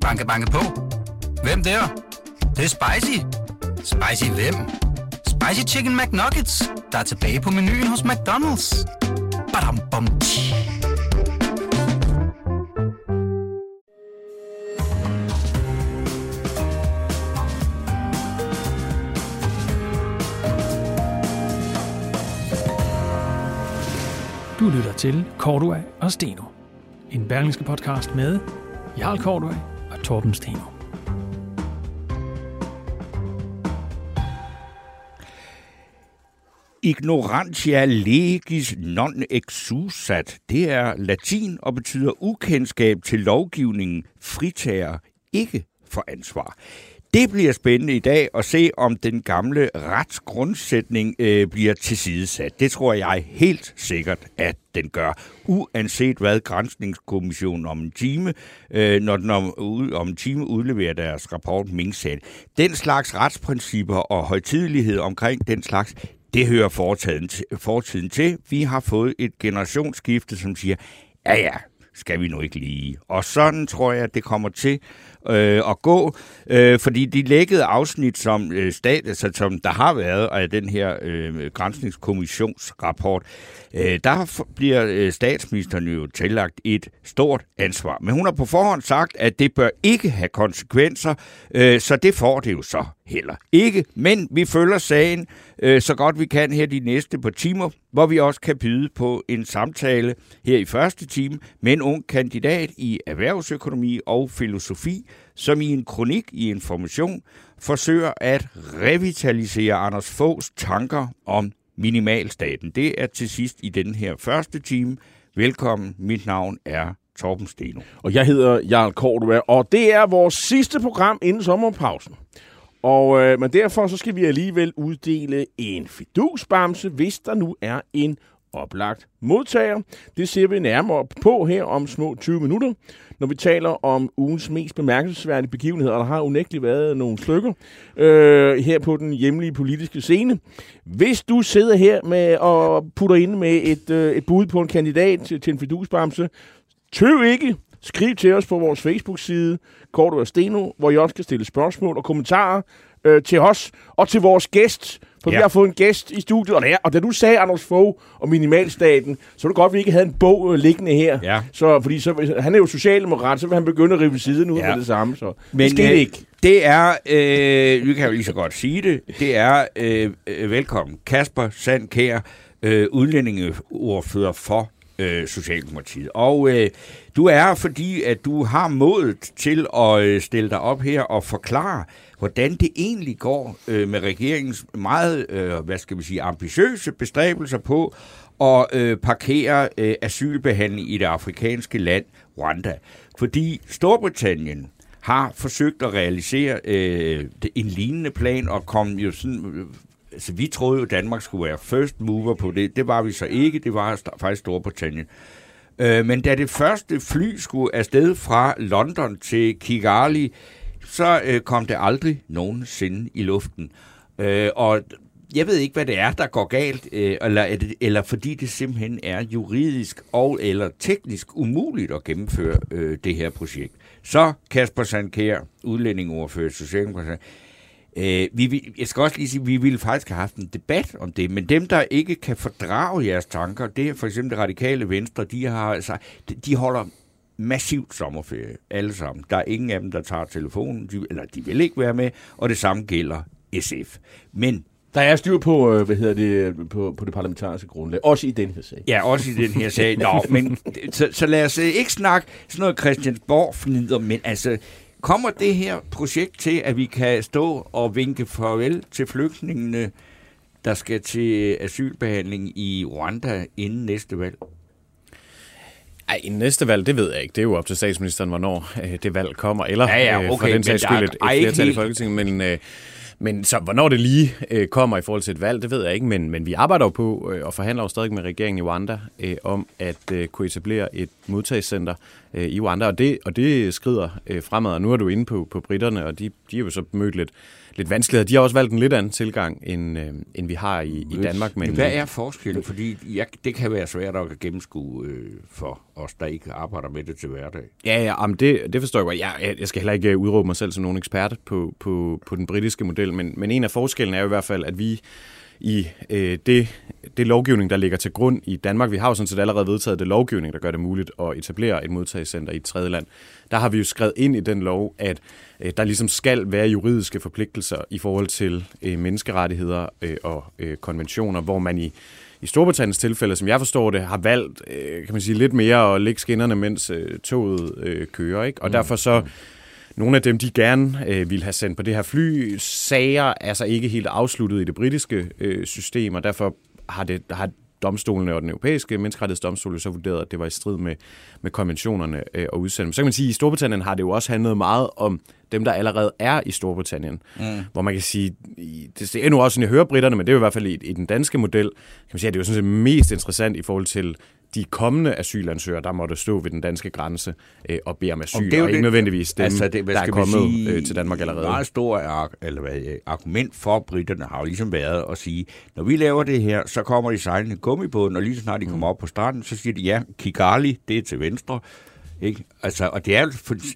Banke, banke på. Hvem der? Det, det er spicy. Spicy hvem? Spicy Chicken McNuggets, der er tilbage på menuen hos McDonald's. Badum, bom, tji. Du lytter til Cordua og Steno. En berlingske podcast med Jarl Cordua og Torben Steno. Ignorantia legis non exusat. Det er latin og betyder ukendskab til lovgivningen fritager ikke for ansvar. Det bliver spændende i dag at se, om den gamle retsgrundsætning øh, bliver tilsidesat. Det tror jeg helt sikkert, at den gør. Uanset hvad Grænsningskommissionen om en time, øh, når den om, om en time udleverer deres rapport mink Den slags retsprincipper og højtidelighed omkring den slags, det hører fortiden, fortiden til. Vi har fået et generationsskifte, som siger, ja ja, skal vi nu ikke lige. Og sådan tror jeg, det kommer til øh, at gå, øh, fordi de lækkede afsnit, som, øh, stat, altså, som der har været af den her øh, grænsningskommissionsrapport, øh, der bliver øh, statsministeren jo tillagt et stort ansvar. Men hun har på forhånd sagt, at det bør ikke have konsekvenser, øh, så det får det jo så heller ikke. Men vi følger sagen øh, så godt vi kan her de næste par timer, hvor vi også kan byde på en samtale her i første time med en ung kandidat i erhvervsøkonomi og filosofi, som i en kronik i Information forsøger at revitalisere Anders Fogs tanker om minimalstaten. Det er til sidst i den her første time. Velkommen, mit navn er Torben Steno. Og jeg hedder Jarl Kortua, og det er vores sidste program inden sommerpausen. Og, øh, men derfor så skal vi alligevel uddele en fidusbamse, hvis der nu er en oplagt modtager. Det ser vi nærmere på her om små 20 minutter, når vi taler om ugens mest bemærkelsesværdige begivenheder. Der har unægteligt været nogle stykker øh, her på den hjemlige politiske scene. Hvis du sidder her med og putter ind med et, øh, et bud på en kandidat til, til en fidusbamse, tøv ikke, skriv til os på vores Facebook-side, Korto og Steno, hvor I også kan stille spørgsmål og kommentarer øh, til os og til vores gæst, for ja. vi har fået en gæst i studiet, og, der, og da du sagde Anders Fogh og Minimalstaten, så er det godt, at vi ikke havde en bog øh, liggende her. Ja. Så, fordi så, han er jo socialdemokrat, så vil han begynde at rive siden ud ja. af det samme. Så. Men det, øh, ikke. det er, øh, vi kan jo lige så godt sige det, det er, øh, øh velkommen, Kasper Sandkær, øh, udlændingeordfører for øh, Socialdemokratiet. Og øh, du er fordi, at du har modet til at øh, stille dig op her og forklare, hvordan det egentlig går øh, med regeringens meget, øh, hvad skal vi sige, ambitiøse bestræbelser på at øh, parkere øh, asylbehandling i det afrikanske land Rwanda. Fordi Storbritannien har forsøgt at realisere øh, en lignende plan og kom jo sådan... Øh, altså, vi troede jo, Danmark skulle være first mover på det. Det var vi så ikke. Det var faktisk Storbritannien. Øh, men da det første fly skulle afsted fra London til Kigali, så øh, kom det aldrig nogensinde i luften. Øh, og jeg ved ikke, hvad det er, der går galt, øh, eller, eller fordi det simpelthen er juridisk og eller teknisk umuligt at gennemføre øh, det her projekt. Så Kasper Sandkær, udlændingoverfører Socialdemokratiet, Øh, vi, jeg skal også lige sige, at vi ville faktisk have haft en debat om det, men dem, der ikke kan fordrage jeres tanker, det er for eksempel det radikale venstre, de, har, altså, de holder massivt sommerferie, alle sammen. Der er ingen af dem, der tager telefonen, de, eller de vil ikke være med, og det samme gælder SF. Men der er styr på, øh, hvad hedder det, på, på det parlamentariske grundlag, også i den her sag. Ja, også i den her sag. Nå, men så, så lad os øh, ikke snakke sådan noget Christiansborg-fnider, men altså, kommer det her projekt til, at vi kan stå og vinke farvel til flygtningene, der skal til asylbehandling i Rwanda inden næste valg? Ej, næste valg, det ved jeg ikke. Det er jo op til statsministeren, hvornår øh, det valg kommer. Eller ja, ja, okay, øh, for den sags skyld et, et flertal i Folketinget. Men, øh, men så hvornår det lige øh, kommer i forhold til et valg, det ved jeg ikke. Men, men vi arbejder jo på øh, og forhandler jo stadig med regeringen i Rwanda øh, om at øh, kunne etablere et modtagscenter øh, i Rwanda, og det, og det skrider øh, fremad, og nu er du inde på, på britterne, og de, de er jo så mødt lidt, lidt vanskeligheder. De har også valgt en lidt anden tilgang, end, øh, end vi har i, i Danmark. Men, Hvad er forskellen? Fordi jeg, det kan være svært at gennemskue øh, for os, der ikke arbejder med det til hverdag. Ja, ja jamen det, det forstår jeg godt. Jeg, jeg skal heller ikke udråbe mig selv som nogen ekspert på, på, på den britiske model, men, men en af forskellen er jo i hvert fald, at vi i øh, det, det lovgivning, der ligger til grund i Danmark. Vi har jo sådan set allerede vedtaget det lovgivning, der gør det muligt at etablere et modtagscenter i et tredje land. Der har vi jo skrevet ind i den lov, at øh, der ligesom skal være juridiske forpligtelser i forhold til øh, menneskerettigheder øh, og øh, konventioner, hvor man i i Storbritanniens tilfælde, som jeg forstår det, har valgt, øh, kan man sige, lidt mere at lægge skinnerne, mens øh, toget øh, kører. Ikke? Og mm. derfor så nogle af dem, de gerne øh, ville have sendt på det her fly, sager er altså ikke helt afsluttet i det britiske øh, system, og derfor har, det, har domstolene og den europæiske menneskerettighedsdomstol så vurderet, at det var i strid med, med konventionerne øh, at udsende. Så kan man sige, at i Storbritannien har det jo også handlet meget om dem, der allerede er i Storbritannien. Mm. Hvor man kan sige, det er nu også sådan, jeg hører britterne, men det er jo i hvert fald i, i den danske model, kan man sige, at det er jo sådan set mest interessant i forhold til de kommende asylansøgere, der måtte stå ved den danske grænse øh, og bede om asyl, og, det er og ikke det, nødvendigvis dem, altså det, der er kommet sige, øh, til Danmark allerede. Et meget stort eller hvad, argument for britterne har jo ligesom været at sige, når vi laver det her, så kommer de sejlende gummibåden, og lige så snart de kommer op på stranden, så siger de, ja, Kigali, det er til venstre, ikke? Altså, og det er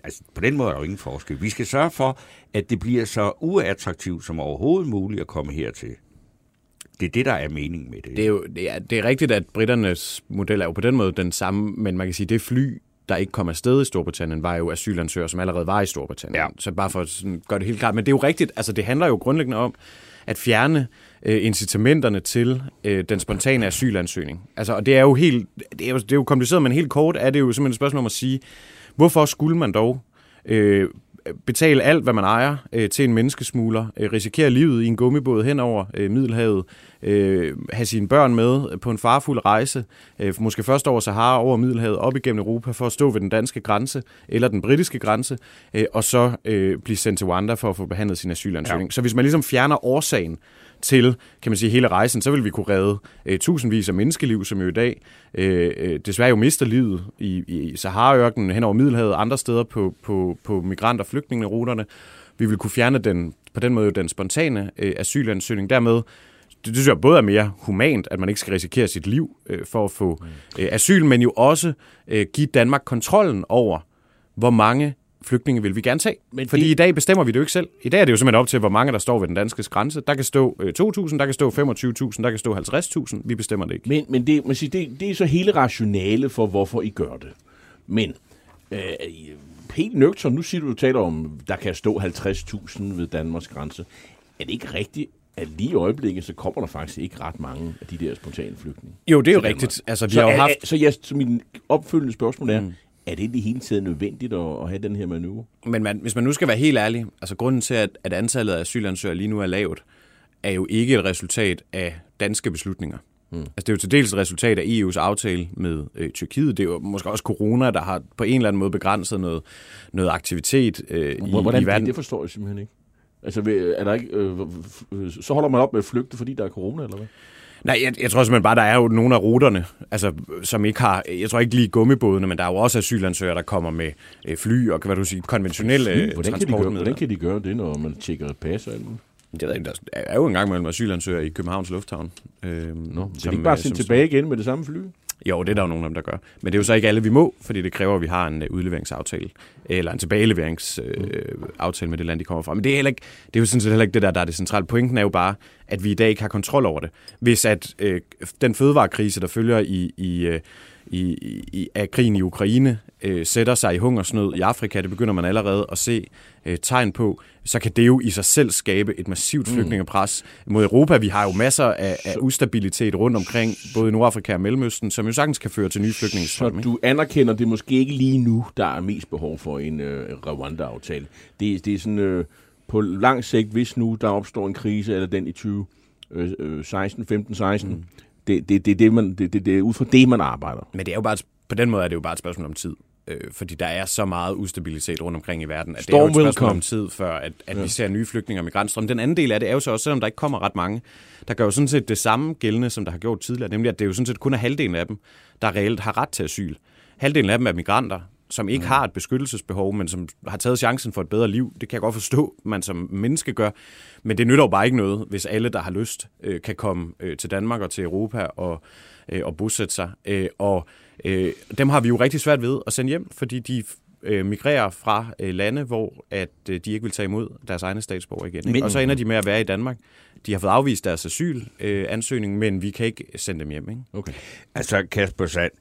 altså, på den måde er der jo ingen forskel. Vi skal sørge for, at det bliver så uattraktivt som overhovedet muligt at komme hertil. Det er det, der er meningen med det. Det er jo det er, det er rigtigt, at britternes model er jo på den måde den samme, men man kan sige, det fly, der ikke kom afsted i Storbritannien, var jo asylansøgere, som allerede var i Storbritannien. Ja. Så bare for at gøre det helt klart. Men det er jo rigtigt, altså det handler jo grundlæggende om at fjerne øh, incitamenterne til øh, den spontane asylansøgning. Altså, og det er jo helt, det er jo, det er jo kompliceret, men helt kort er det jo simpelthen et spørgsmål om at sige, hvorfor skulle man dog øh, betale alt, hvad man ejer øh, til en menneskesmugler, øh, risikere livet i en gummibåd hen over øh, Middelhavet, øh, have sine børn med på en farfuld rejse, øh, måske først over Sahara, over Middelhavet, op igennem Europa for at stå ved den danske grænse eller den britiske grænse, øh, og så øh, blive sendt til Rwanda for at få behandlet sin asylansøgning. Ja. Så hvis man ligesom fjerner årsagen til, kan man sige, hele rejsen, så vil vi kunne redde øh, tusindvis af menneskeliv, som jo i dag øh, øh desværre jo mister livet i, i Sahara-ørkenen, hen over Middelhavet, andre steder på, på, på migrant- og flygtningeruterne. Vi vil kunne fjerne den, på den måde den spontane øh, asylansøgning. Dermed det, det synes jeg både er mere humant, at man ikke skal risikere sit liv øh, for at få øh, asyl, men jo også øh, give Danmark kontrollen over, hvor mange flygtninge vil vi gerne tage. Men Fordi det... i dag bestemmer vi det jo ikke selv. I dag er det jo simpelthen op til, hvor mange der står ved den danske grænse. Der kan stå øh, 2.000, der kan stå 25.000, der kan stå 50.000. Vi bestemmer det ikke. Men, men det, man siger, det, det er så hele rationale for, hvorfor I gør det. Men øh, helt nøgtern, nu siger du, du taler om, der kan stå 50.000 ved Danmarks grænse. Er det ikke rigtigt, at lige i øjeblikket, så kommer der faktisk ikke ret mange af de der spontane flygtninge. Jo, det er jo rigtigt. Altså, vi så, har jo haft... så, jeg, så min opfølgende spørgsmål er, mm er det i hele tiden nødvendigt at, at have den her manøvre? Men man, hvis man nu skal være helt ærlig, altså grunden til, at, at antallet af asylansøgere lige nu er lavt, er jo ikke et resultat af danske beslutninger. Mm. Altså det er jo til dels et resultat af EU's aftale med øh, Tyrkiet. Det er jo måske også corona, der har på en eller anden måde begrænset noget, noget aktivitet øh, i, Hvordan, i verden. Det, det forstår jeg simpelthen ikke. Altså, er der ikke, øh, så holder man op med at flygte, fordi der er corona, eller hvad? Nej, jeg, jeg tror simpelthen bare, der er jo nogle af ruterne, altså, som ikke har, jeg tror ikke lige gummibådene, men der er jo også asylansøgere, der kommer med øh, fly og, kan hvad du sige, konventionelle fly? Hvordan kan, de gøre, hvordan kan de gøre det, når man tjekker et pas og alt det ved ikke, der er jo engang mellem asylansøgere i Københavns Lufthavn. Øh, Nå, så de ikke bare sendt tilbage igen med det samme fly? Jo, det er der jo nogle af dem, der gør. Men det er jo så ikke alle, vi må, fordi det kræver, at vi har en øh, udleveringsaftale, eller en tilbageleveringsaftale uh, med det land, de kommer fra. Men det er, heller ikke, det er jo sådan set heller ikke det, der, der er det centrale. Pointen er jo bare, at vi i dag ikke har kontrol over det. Hvis at øh, den fødevarekrise, der følger i, i øh, i, i, af krigen i Ukraine øh, sætter sig i hungersnød i Afrika, det begynder man allerede at se øh, tegn på, så kan det jo i sig selv skabe et massivt mm. flygtningepres mod Europa. Vi har jo masser af, af ustabilitet rundt omkring, både i Nordafrika og Mellemøsten, som jo sagtens kan føre til nye flygtningestrømme. Så du anerkender det måske ikke lige nu, der er mest behov for en øh, Rwanda-aftale. Det, det er sådan øh, på lang sigt, hvis nu der opstår en krise, eller den i 2016, 15, 16, mm det, det, det, det, man, det, det, det er ud fra det, man arbejder. Men det er jo bare, på den måde er det jo bare et spørgsmål om tid. Øh, fordi der er så meget ustabilitet rundt omkring i verden, at Storm det er jo et spørgsmål om tid, før at, at ja. vi ser nye flygtninge og migrantstrøm. Den anden del af det er jo så også, selvom der ikke kommer ret mange, der gør jo sådan set det samme gældende, som der har gjort tidligere, nemlig at det er jo sådan set kun er halvdelen af dem, der reelt har ret til asyl. Halvdelen af dem er migranter, som ikke har et beskyttelsesbehov, men som har taget chancen for et bedre liv. Det kan jeg godt forstå, man som menneske gør. Men det nytter jo bare ikke noget, hvis alle, der har lyst, øh, kan komme øh, til Danmark og til Europa og, øh, og bosætte sig. Øh, og øh, dem har vi jo rigtig svært ved at sende hjem, fordi de øh, migrerer fra øh, lande, hvor at øh, de ikke vil tage imod deres egne statsborger igen. Ikke? Men, og så ender de med at være i Danmark. De har fået afvist deres asylansøgning, øh, men vi kan ikke sende dem hjem. Ikke? Okay. Altså Kasper Sand,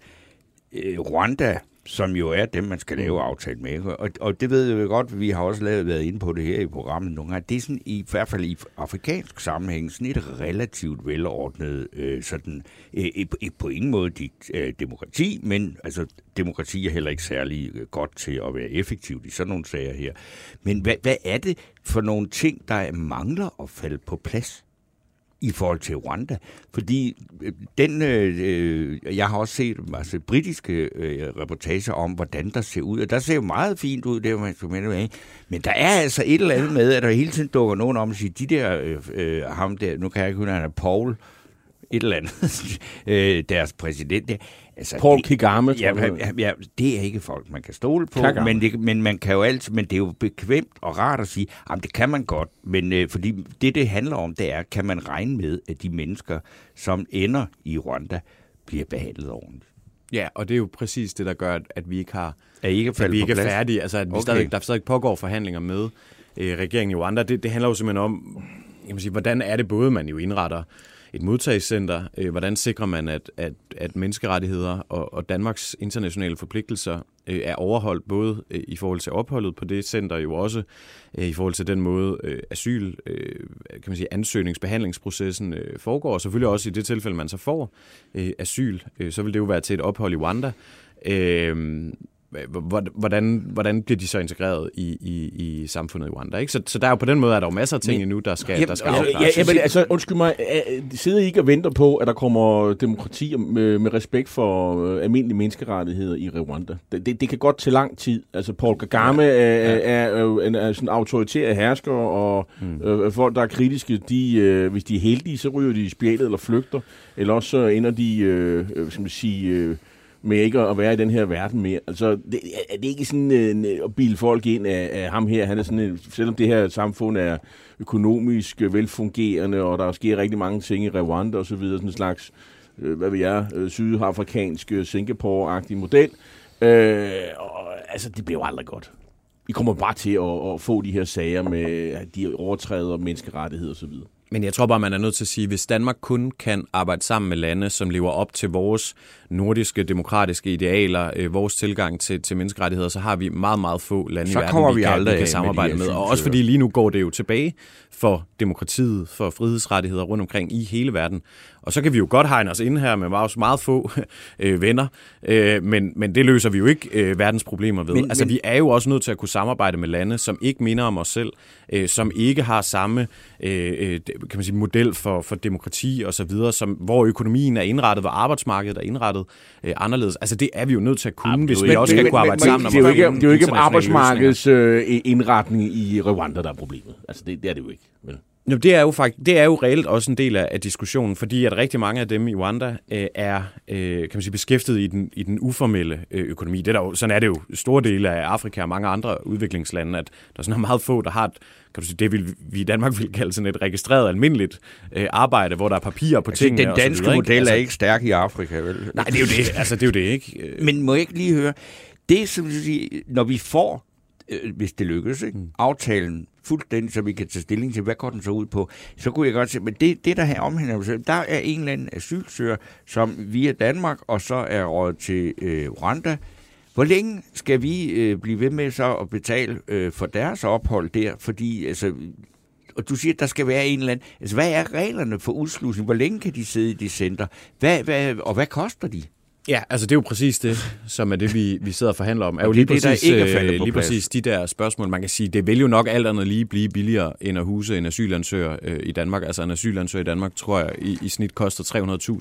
øh, Rwanda som jo er dem, man skal lave aftale med. Og, og det ved jeg godt, vi har også lavet, været inde på det her i programmet nogle gange. Det er sådan, i, i hvert fald i afrikansk sammenhæng, sådan et relativt velordnet, øh, sådan, øh, på ingen måde dit, øh, demokrati, men altså, demokrati er heller ikke særlig øh, godt til at være effektivt i sådan nogle sager her. Men hvad, hvad er det for nogle ting, der mangler at falde på plads? I forhold til Rwanda. Fordi øh, den, øh, øh, jeg har også set altså, britiske øh, reportager om, hvordan der ser ud. Og der ser jo meget fint ud, det man skal med Men der er altså et eller andet med, at der hele tiden dukker nogen om og siger, de der, øh, øh ham der, nu kan jeg ikke huske, han er Paul, et eller andet, øh, deres præsident der, Altså, Paul Kagame, ja, ja, ja, det er ikke folk, man kan stole på, men, det, men man kan jo altid, men det er jo bekvemt og rart at sige, at det kan man godt, men øh, fordi det, det handler om, det er, kan man regne med, at de mennesker, som ender i Rwanda, bliver behandlet ordentligt. Ja, og det er jo præcis det, der gør, at vi ikke har er I ikke, at vi ikke er færdige. Altså, at vi okay. stadig, der stadig pågår forhandlinger med øh, regeringen i Rwanda. Det, det handler jo simpelthen om, jeg må sige, hvordan er det både, man jo indretter et modtagscenter? Øh, hvordan sikrer man, at, at, at menneskerettigheder og, og Danmarks internationale forpligtelser øh, er overholdt, både øh, i forhold til opholdet på det center, jo også øh, i forhold til den måde øh, asyl, øh, kan man sige, ansøgningsbehandlingsprocessen øh, foregår, og selvfølgelig også i det tilfælde, man så får øh, asyl, øh, så vil det jo være til et ophold i Rwanda. Øh, hvordan, hvordan bliver de så integreret i, i, i samfundet i Rwanda? Ikke? Så, så der er jo på den måde, at der er jo masser af ting endnu, der skal, jamen, der skal altså, afklares. Ja, men altså, undskyld mig, sidder I ikke og venter på, at der kommer demokrati med, med respekt for uh, almindelige menneskerettigheder i Rwanda? Det, det, det kan godt tage lang tid. Altså, Paul Kagame ja. er, er, er, en, er sådan autoritær hersker, og mm. øh, folk, der er kritiske, de, øh, hvis de er heldige, så ryger de i spjælet eller flygter, eller også så ender de, øh, skal man sige... Øh, med ikke at være i den her verden mere. Altså, det, er det ikke sådan en, at bilde folk ind af, af ham her? Han er sådan, en, selvom det her samfund er økonomisk velfungerende, og der sker rigtig mange ting i Rwanda og så videre, sådan en slags, øh, hvad ved jeg, øh, sydafrikansk øh, Singapore-agtig model. Øh, og, altså, det bliver jo aldrig godt. Vi kommer bare til at, at få de her sager med, at de overtræder menneskerettigheder og så videre. Men jeg tror bare, man er nødt til at sige, at hvis Danmark kun kan arbejde sammen med lande, som lever op til vores nordiske demokratiske idealer, øh, vores tilgang til, til menneskerettigheder, så har vi meget, meget få lande så i verden, vi, vi, kan, vi kan samarbejde med. med. Og også fordi lige nu går det jo tilbage for demokratiet, for frihedsrettigheder rundt omkring i hele verden. Og så kan vi jo godt hegne os ind her med meget, meget få øh, venner, øh, men, men det løser vi jo ikke øh, verdens problemer ved. Men, altså, men... vi er jo også nødt til at kunne samarbejde med lande, som ikke minder om os selv, øh, som ikke har samme øh, øh kan man sige, model for, for demokrati og så videre, som, hvor økonomien er indrettet, hvor arbejdsmarkedet er indrettet øh, anderledes. Altså det er vi jo nødt til at kunne, ja, hvis vi også skal kunne arbejde men, sammen. Det er jo ikke, det er jo ikke arbejdsmarkedets øh, indretning i Rwanda, der er problemet. Altså det, det er det jo ikke. Vel? Jo, det er jo faktisk, det er jo reelt også en del af, af diskussionen, fordi at rigtig mange af dem i Rwanda øh, er øh, kan man sige, beskæftiget i den, i den uformelle øh, økonomi. Det er der jo, sådan er det jo store dele af Afrika og mange andre udviklingslande, at der er sådan meget få, der har et, kan du sige, det vil vi i Danmark vil kalde sådan et registreret almindeligt øh, arbejde, hvor der er papirer på altså, tingene. Den danske videre, model altså, er ikke stærk i Afrika, vel? Nej, det er jo det. Altså, det er jo det, ikke? Men må jeg ikke lige høre, det som når vi får øh, hvis det lykkes, ikke? Mm. aftalen fuldstændig, så vi kan tage stilling til, hvad går den så ud på, så kunne jeg godt se, men det, det der her omhandler, der er en eller anden asylsøger, som via Danmark, og så er rådet til øh, Rwanda. Hvor længe skal vi øh, blive ved med så at betale øh, for deres ophold der? Fordi altså, og du siger, at der skal være en eller anden... Altså, hvad er reglerne for udslusning? Hvor længe kan de sidde i det center? Hvad, hvad, og hvad koster de? Ja, altså det er jo præcis det, som er det, vi, vi sidder og forhandler om. Er jo lige, det, præcis, der ikke er øh, lige præcis de der spørgsmål. Man kan sige, det vil jo nok alt andet lige blive billigere end at huse en asylansøger øh, i Danmark. Altså en asylansøger i Danmark, tror jeg, i, i snit koster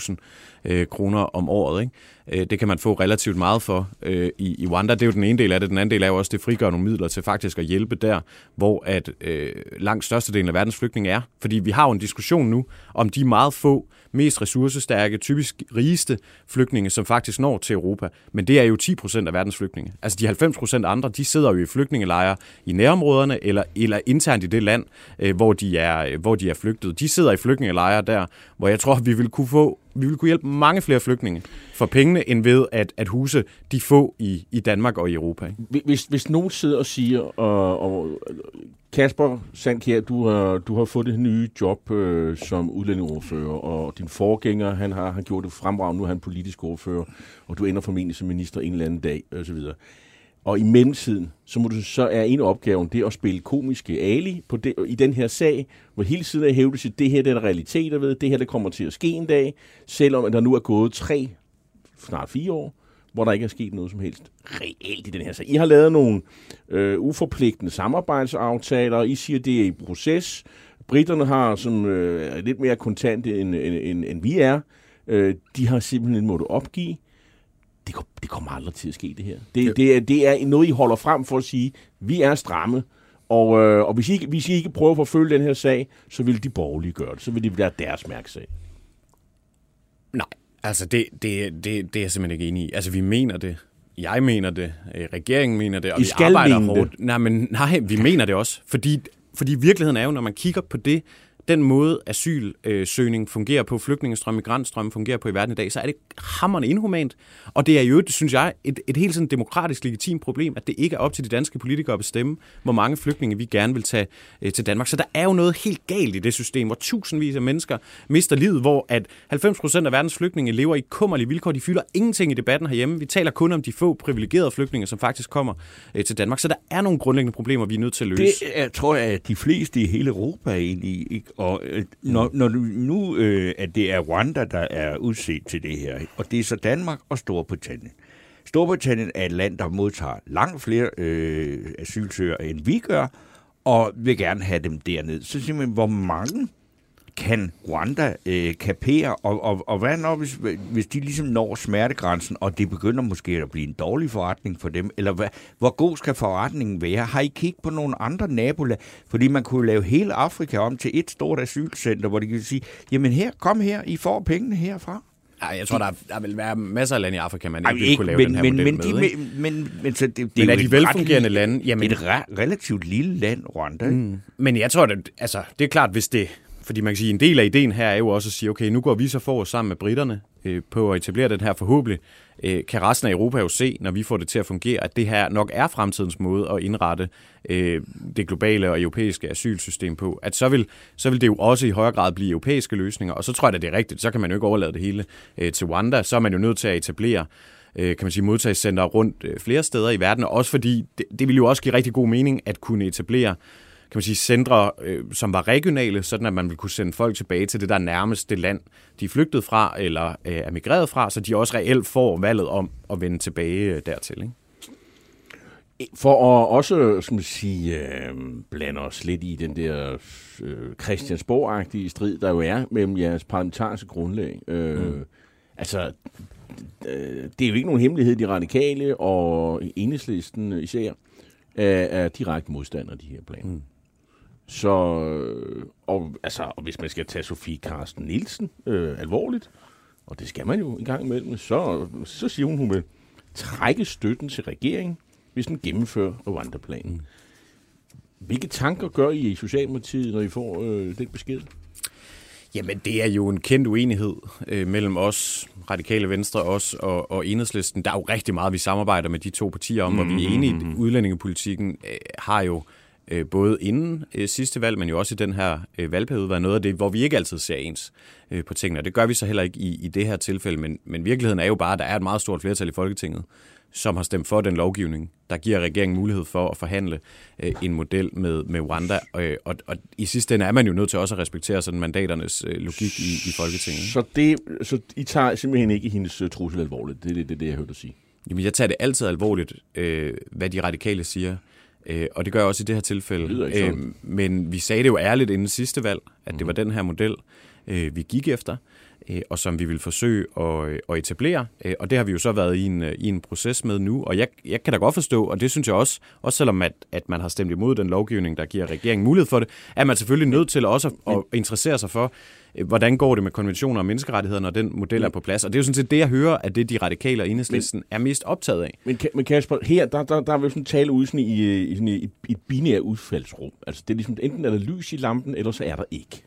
300.000 øh, kroner om året. Ikke? Øh, det kan man få relativt meget for øh, i, i Rwanda. Det er jo den ene del af det. Den anden del er jo også, det frigør nogle midler til faktisk at hjælpe der, hvor at øh, langt størstedelen af verdens flygtninge er. Fordi vi har jo en diskussion nu om de meget få, mest ressourcestærke, typisk rigeste flygtninge, som faktisk når til Europa. Men det er jo 10% af verdens flygtninge. Altså de 90% andre, de sidder jo i flygtningelejre i nærområderne eller, eller internt i det land, øh, hvor, de er, hvor de er flygtet. De sidder i flygtningelejre der, hvor jeg tror, vi vil kunne få vi vil kunne hjælpe mange flere flygtninge for pengene, end ved at, at huse de få i, i Danmark og i Europa. Ikke? Hvis, hvis nogen sidder og siger, og, og Kasper Sandkjær, du har, du har fået det nye job øh, som udlændingeordfører, og din forgænger, han har, han gjort det fremragende, nu er han politisk ordfører, og du ender formentlig som minister en eller anden dag, osv. Og i mellemtiden, så, må du, så er en af opgaven det at spille komiske Ali på det, i den her sag, hvor hele tiden er hævdet at det her det er der realiteter ved, det her det kommer til at ske en dag, selvom at der nu er gået tre, snart fire år, hvor der ikke er sket noget som helst reelt i den her sag. I har lavet nogle øh, uforpligtende samarbejdsaftaler, og I siger, at det er i proces. Britterne har som øh, lidt mere kontante, end, end, end, end vi er. Øh, de har simpelthen måttet opgive. Det, det kommer aldrig til at ske, det her. Det, ja. det, er, det er noget, I holder frem for at sige, vi er stramme, og, øh, og hvis, I, hvis I ikke prøver at forfølge den her sag, så vil de borgerlige gøre det. Så vil det være deres mærkesag. Nej, Altså, det, det, det, det er jeg simpelthen ikke enig i. Altså, vi mener det. Jeg mener det. Øh, regeringen mener det. Og I vi skal arbejder mene hårdt. det. Nej, men nej, vi mener det også. Fordi, fordi virkeligheden er jo, når man kigger på det, den måde asylsøgning fungerer på, flygtningestrøm, migrantstrøm fungerer på i verden i dag, så er det hammerne inhumant. Og det er jo, det synes jeg, et, et helt sådan demokratisk legitimt problem, at det ikke er op til de danske politikere at bestemme, hvor mange flygtninge vi gerne vil tage øh, til Danmark. Så der er jo noget helt galt i det system, hvor tusindvis af mennesker mister livet, hvor at 90% af verdens flygtninge lever i kummerlige vilkår. De fylder ingenting i debatten herhjemme. Vi taler kun om de få privilegerede flygtninge, som faktisk kommer øh, til Danmark. Så der er nogle grundlæggende problemer, vi er nødt til at løse. Det er, tror jeg, at de fleste i hele Europa er enige i. Og øh, når, når du, nu øh, at det er Rwanda, der er udset til det her, og det er så Danmark og Storbritannien. Storbritannien er et land, der modtager langt flere øh, asylsøgere, end vi gør, og vil gerne have dem derned. Så simpelthen, hvor mange kan Rwanda øh, kapere, og, og, og hvad når, hvis, hvis de ligesom når smertegrænsen, og det begynder måske at blive en dårlig forretning for dem, eller hvad, hvor god skal forretningen være? Har I kigget på nogle andre nabolande? Fordi man kunne lave hele Afrika om til et stort asylcenter, hvor de kan sige, jamen her, kom her, I får pengene herfra. Ej, jeg tror, der, der vil være masser af lande i Afrika, man Ej, ikke vil kunne lave men, den her men, model men, de, med. ikke? men, men, men, så det, det Men er er de velfungerende ret, lande? Jamen, Et re- relativt lille land, Rwanda. Mm. Men jeg tror, at altså, det er klart, hvis det... Fordi man kan sige, en del af ideen her er jo også at sige, okay, nu går vi så for sammen med britterne øh, på at etablere den her forhåbentlig. Øh, kan resten af Europa jo se, når vi får det til at fungere, at det her nok er fremtidens måde at indrette øh, det globale og europæiske asylsystem på. At så vil, så vil det jo også i højere grad blive europæiske løsninger. Og så tror jeg, at det er rigtigt. Så kan man jo ikke overlade det hele øh, til Rwanda. Så er man jo nødt til at etablere øh, kan man sige, modtagscenter rundt øh, flere steder i verden, og også fordi det, det vil jo også give rigtig god mening at kunne etablere kan man sige, centre, øh, som var regionale, sådan at man ville kunne sende folk tilbage til det, der er nærmest det land, de er flygtet fra eller øh, er migreret fra, så de også reelt får valget om at vende tilbage øh, dertil. Ikke? For at også skal man sige, øh, blande os lidt i den der øh, Christiansborg-agtige strid, der jo er mellem jeres parlamentariske grundlag. Øh, mm. Altså, øh, det er jo ikke nogen hemmelighed, de radikale og enhedslisten især er, er direkte modstandere af de her planer. Mm. Så, øh, og, altså, og hvis man skal tage Sofie Karsten Nielsen øh, alvorligt, og det skal man jo en gang imellem, så, så siger hun, hun vil trække støtten til regeringen, hvis den gennemfører Rwanda-planen. Hvilke tanker gør I i Socialdemokratiet, når I får øh, den besked? Jamen, det er jo en kendt uenighed øh, mellem os, Radikale Venstre, os og, og Enhedslisten. Der er jo rigtig meget, vi samarbejder med de to partier om, mm-hmm. hvor vi er enige. Udlændingepolitikken øh, har jo øh, både inden øh, sidste valg, men jo også i den her øh, valgperiode, været noget af det, hvor vi ikke altid ser ens øh, på tingene. Og det gør vi så heller ikke i, i det her tilfælde, men, men virkeligheden er jo bare, at der er et meget stort flertal i Folketinget, som har stemt for den lovgivning, der giver regeringen mulighed for at forhandle øh, en model med, med Rwanda. Øh, og, og i sidste ende er man jo nødt til også at respektere sådan mandaternes øh, logik i, i Folketinget. Så, det, så I tager simpelthen ikke hendes øh, trussel alvorligt? Det er det, det, det, jeg hørte dig sige. Jamen, jeg tager det altid alvorligt, øh, hvad de radikale siger. Øh, og det gør jeg også i det her tilfælde. Det. Øh, men vi sagde det jo ærligt inden sidste valg, at det var den her model, øh, vi gik efter, øh, og som vi vil forsøge at, øh, at etablere. Øh, og det har vi jo så været i en, øh, i en proces med nu, og jeg, jeg kan da godt forstå, og det synes jeg også, også selvom at, at man har stemt imod den lovgivning, der giver regeringen mulighed for det, er man selvfølgelig nødt til også at, at interessere sig for, hvordan går det med konventioner og menneskerettigheder, når den model er på plads. Og det er jo sådan set det, jeg hører, at det de radikale og enhedslisten er mest optaget af. Men, men Kasper, her der, der, der er vi sådan tale ude sådan i, i, sådan i, i et binært udfaldsrum. Altså det er ligesom, enten er der lys i lampen, eller så er der ikke.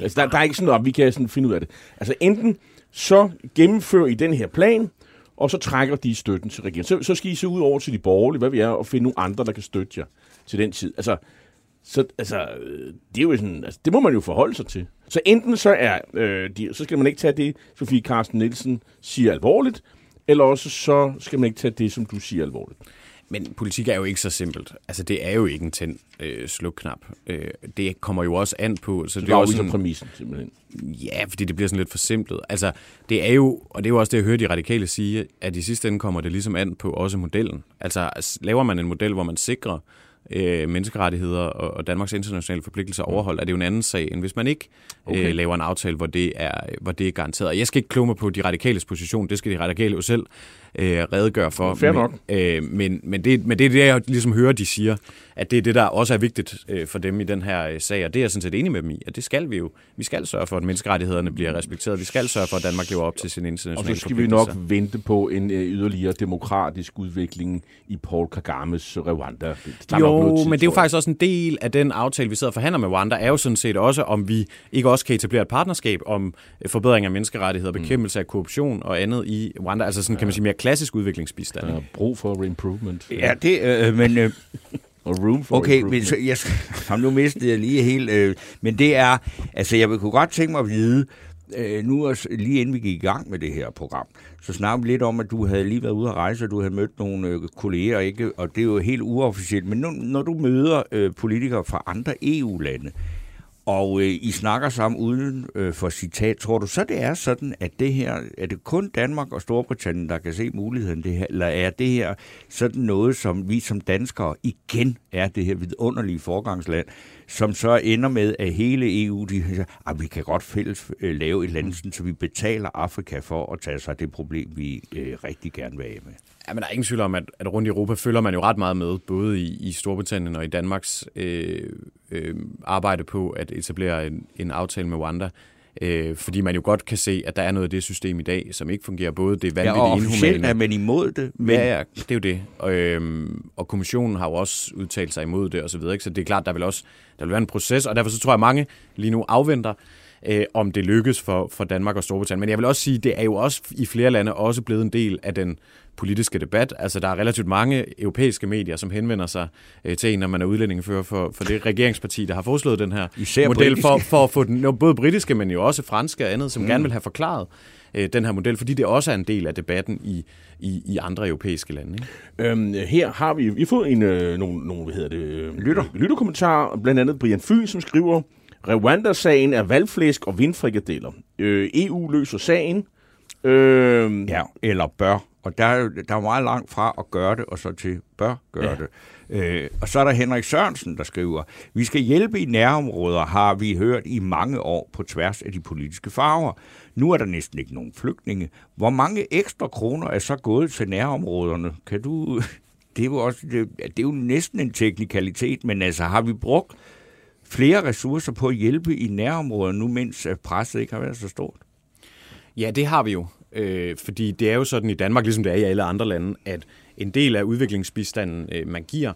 Altså, der, der er ikke sådan noget, vi kan sådan finde ud af det. Altså, enten så gennemfører I den her plan, og så trækker de støtten til regeringen. Så, så skal I se ud over til de borgerlige, hvad vi er, og finde nogle andre, der kan støtte jer til den tid. Altså, så, altså, det er jo sådan, altså, det må man jo forholde sig til. Så enten så er, øh, de, så skal man ikke tage det, Sofie Carsten Nielsen siger alvorligt, eller også så skal man ikke tage det, som du siger alvorligt. Men politik er jo ikke så simpelt. Altså, det er jo ikke en tænd øh, slukknap. Øh, det kommer jo også an på... Så det er også sådan, præmissen, simpelthen. Ja, fordi det bliver sådan lidt for simpelt. Altså, det er jo, og det er jo også det, jeg hører de radikale sige, at i sidste ende kommer det ligesom an på også modellen. Altså, laver man en model, hvor man sikrer øh, menneskerettigheder og, og Danmarks internationale forpligtelser mm. overholdt, er det jo en anden sag, end hvis man ikke øh, okay. øh, laver en aftale, hvor det, er, hvor det er garanteret. jeg skal ikke klumme på de radikales position, det skal de radikale jo selv øh, redegøre for. Fair nok. Men, øh, men, men, det, men det er det, jeg ligesom hører, de siger, at det er det, der også er vigtigt øh, for dem i den her øh, sag, og det er jeg sådan set enig med dem i, at det skal vi jo. Vi skal sørge for, at menneskerettighederne bliver respekteret. Vi skal sørge for, at Danmark lever op til sin internationale Og så skal vi nok vente på en øh, yderligere demokratisk udvikling i Paul Kagames Rwanda. Jo, men det er jo faktisk også en del af den aftale, vi sidder og forhandler med Rwanda, er jo sådan set også, om vi ikke også kan etablere et partnerskab om øh, forbedring af menneskerettigheder, bekæmpelse af korruption og andet i Rwanda. Altså sådan, kan man sige, mere klassisk udviklingsbistand. Der er brug for improvement. Ja, det, øh, men... Øh, og room for Okay, men så, jeg, har nu mistet jeg lige helt... Øh, men det er... Altså, jeg kunne godt tænke mig at vide, øh, nu lige inden vi gik i gang med det her program, så snakkede vi lidt om, at du havde lige været ude at rejse, og du havde mødt nogle øh, kolleger, ikke? og det er jo helt uofficielt. Men nu, når du møder øh, politikere fra andre EU-lande, og øh, I snakker sammen uden øh, for citat. Tror du så, det er sådan, at det her, er det kun Danmark og Storbritannien, der kan se muligheden det her, eller er det her sådan noget, som vi som danskere igen er det her vidunderlige forgangsland, som så ender med, at hele EU, de siger, at vi kan godt fælles øh, lave et land, så vi betaler Afrika for at tage sig det problem, vi øh, rigtig gerne vil af med. Ja, men der er ingen tvivl om, at, at rundt i Europa følger man jo ret meget med, både i, i Storbritannien og i Danmarks øh, øh, arbejde på at etablere en, en aftale med Rwanda. Øh, fordi man jo godt kan se, at der er noget af det system i dag, som ikke fungerer. Både det vanvittigt ja, og inhumane... er man imod det. Men... Ja, ja, det er jo det. Og, øh, og kommissionen har jo også udtalt sig imod det, og så videre. Så det er klart, der vil også der vil være en proces, og derfor så tror jeg, at mange lige nu afventer, øh, om det lykkes for, for Danmark og Storbritannien. Men jeg vil også sige, det er jo også i flere lande også blevet en del af den politiske debat. Altså, der er relativt mange europæiske medier, som henvender sig øh, til en, når man er udlændingefører for, for det regeringsparti, der har foreslået den her Især model for, for at få den, jo, både britiske, men jo også franske og andet, som mm. gerne vil have forklaret øh, den her model, fordi det også er en del af debatten i, i, i andre europæiske lande. Ikke? Øhm, her har vi, vi har fået en, øh, nogle, nogle hvad hedder det, lytter. lytterkommentar, blandt andet Brian Fyn, som skriver, Rwanda-sagen er valgflæsk og vindfrikadeller. Øh, EU løser sagen. Øh, ja, eller bør. Og der er, der er meget langt fra at gøre det, og så til bør gøre ja. det. Øh, og så er der Henrik Sørensen, der skriver, vi skal hjælpe i nærområder, har vi hørt i mange år på tværs af de politiske farver. Nu er der næsten ikke nogen flygtninge. Hvor mange ekstra kroner er så gået til nærområderne? Kan du... Det er jo, også, det, det er jo næsten en teknikalitet, men altså har vi brugt flere ressourcer på at hjælpe i nærområderne nu, mens presset ikke har været så stort? Ja, det har vi jo. Øh, fordi det er jo sådan i Danmark, ligesom det er i alle andre lande, at en del af udviklingsbistanden, øh, man giver,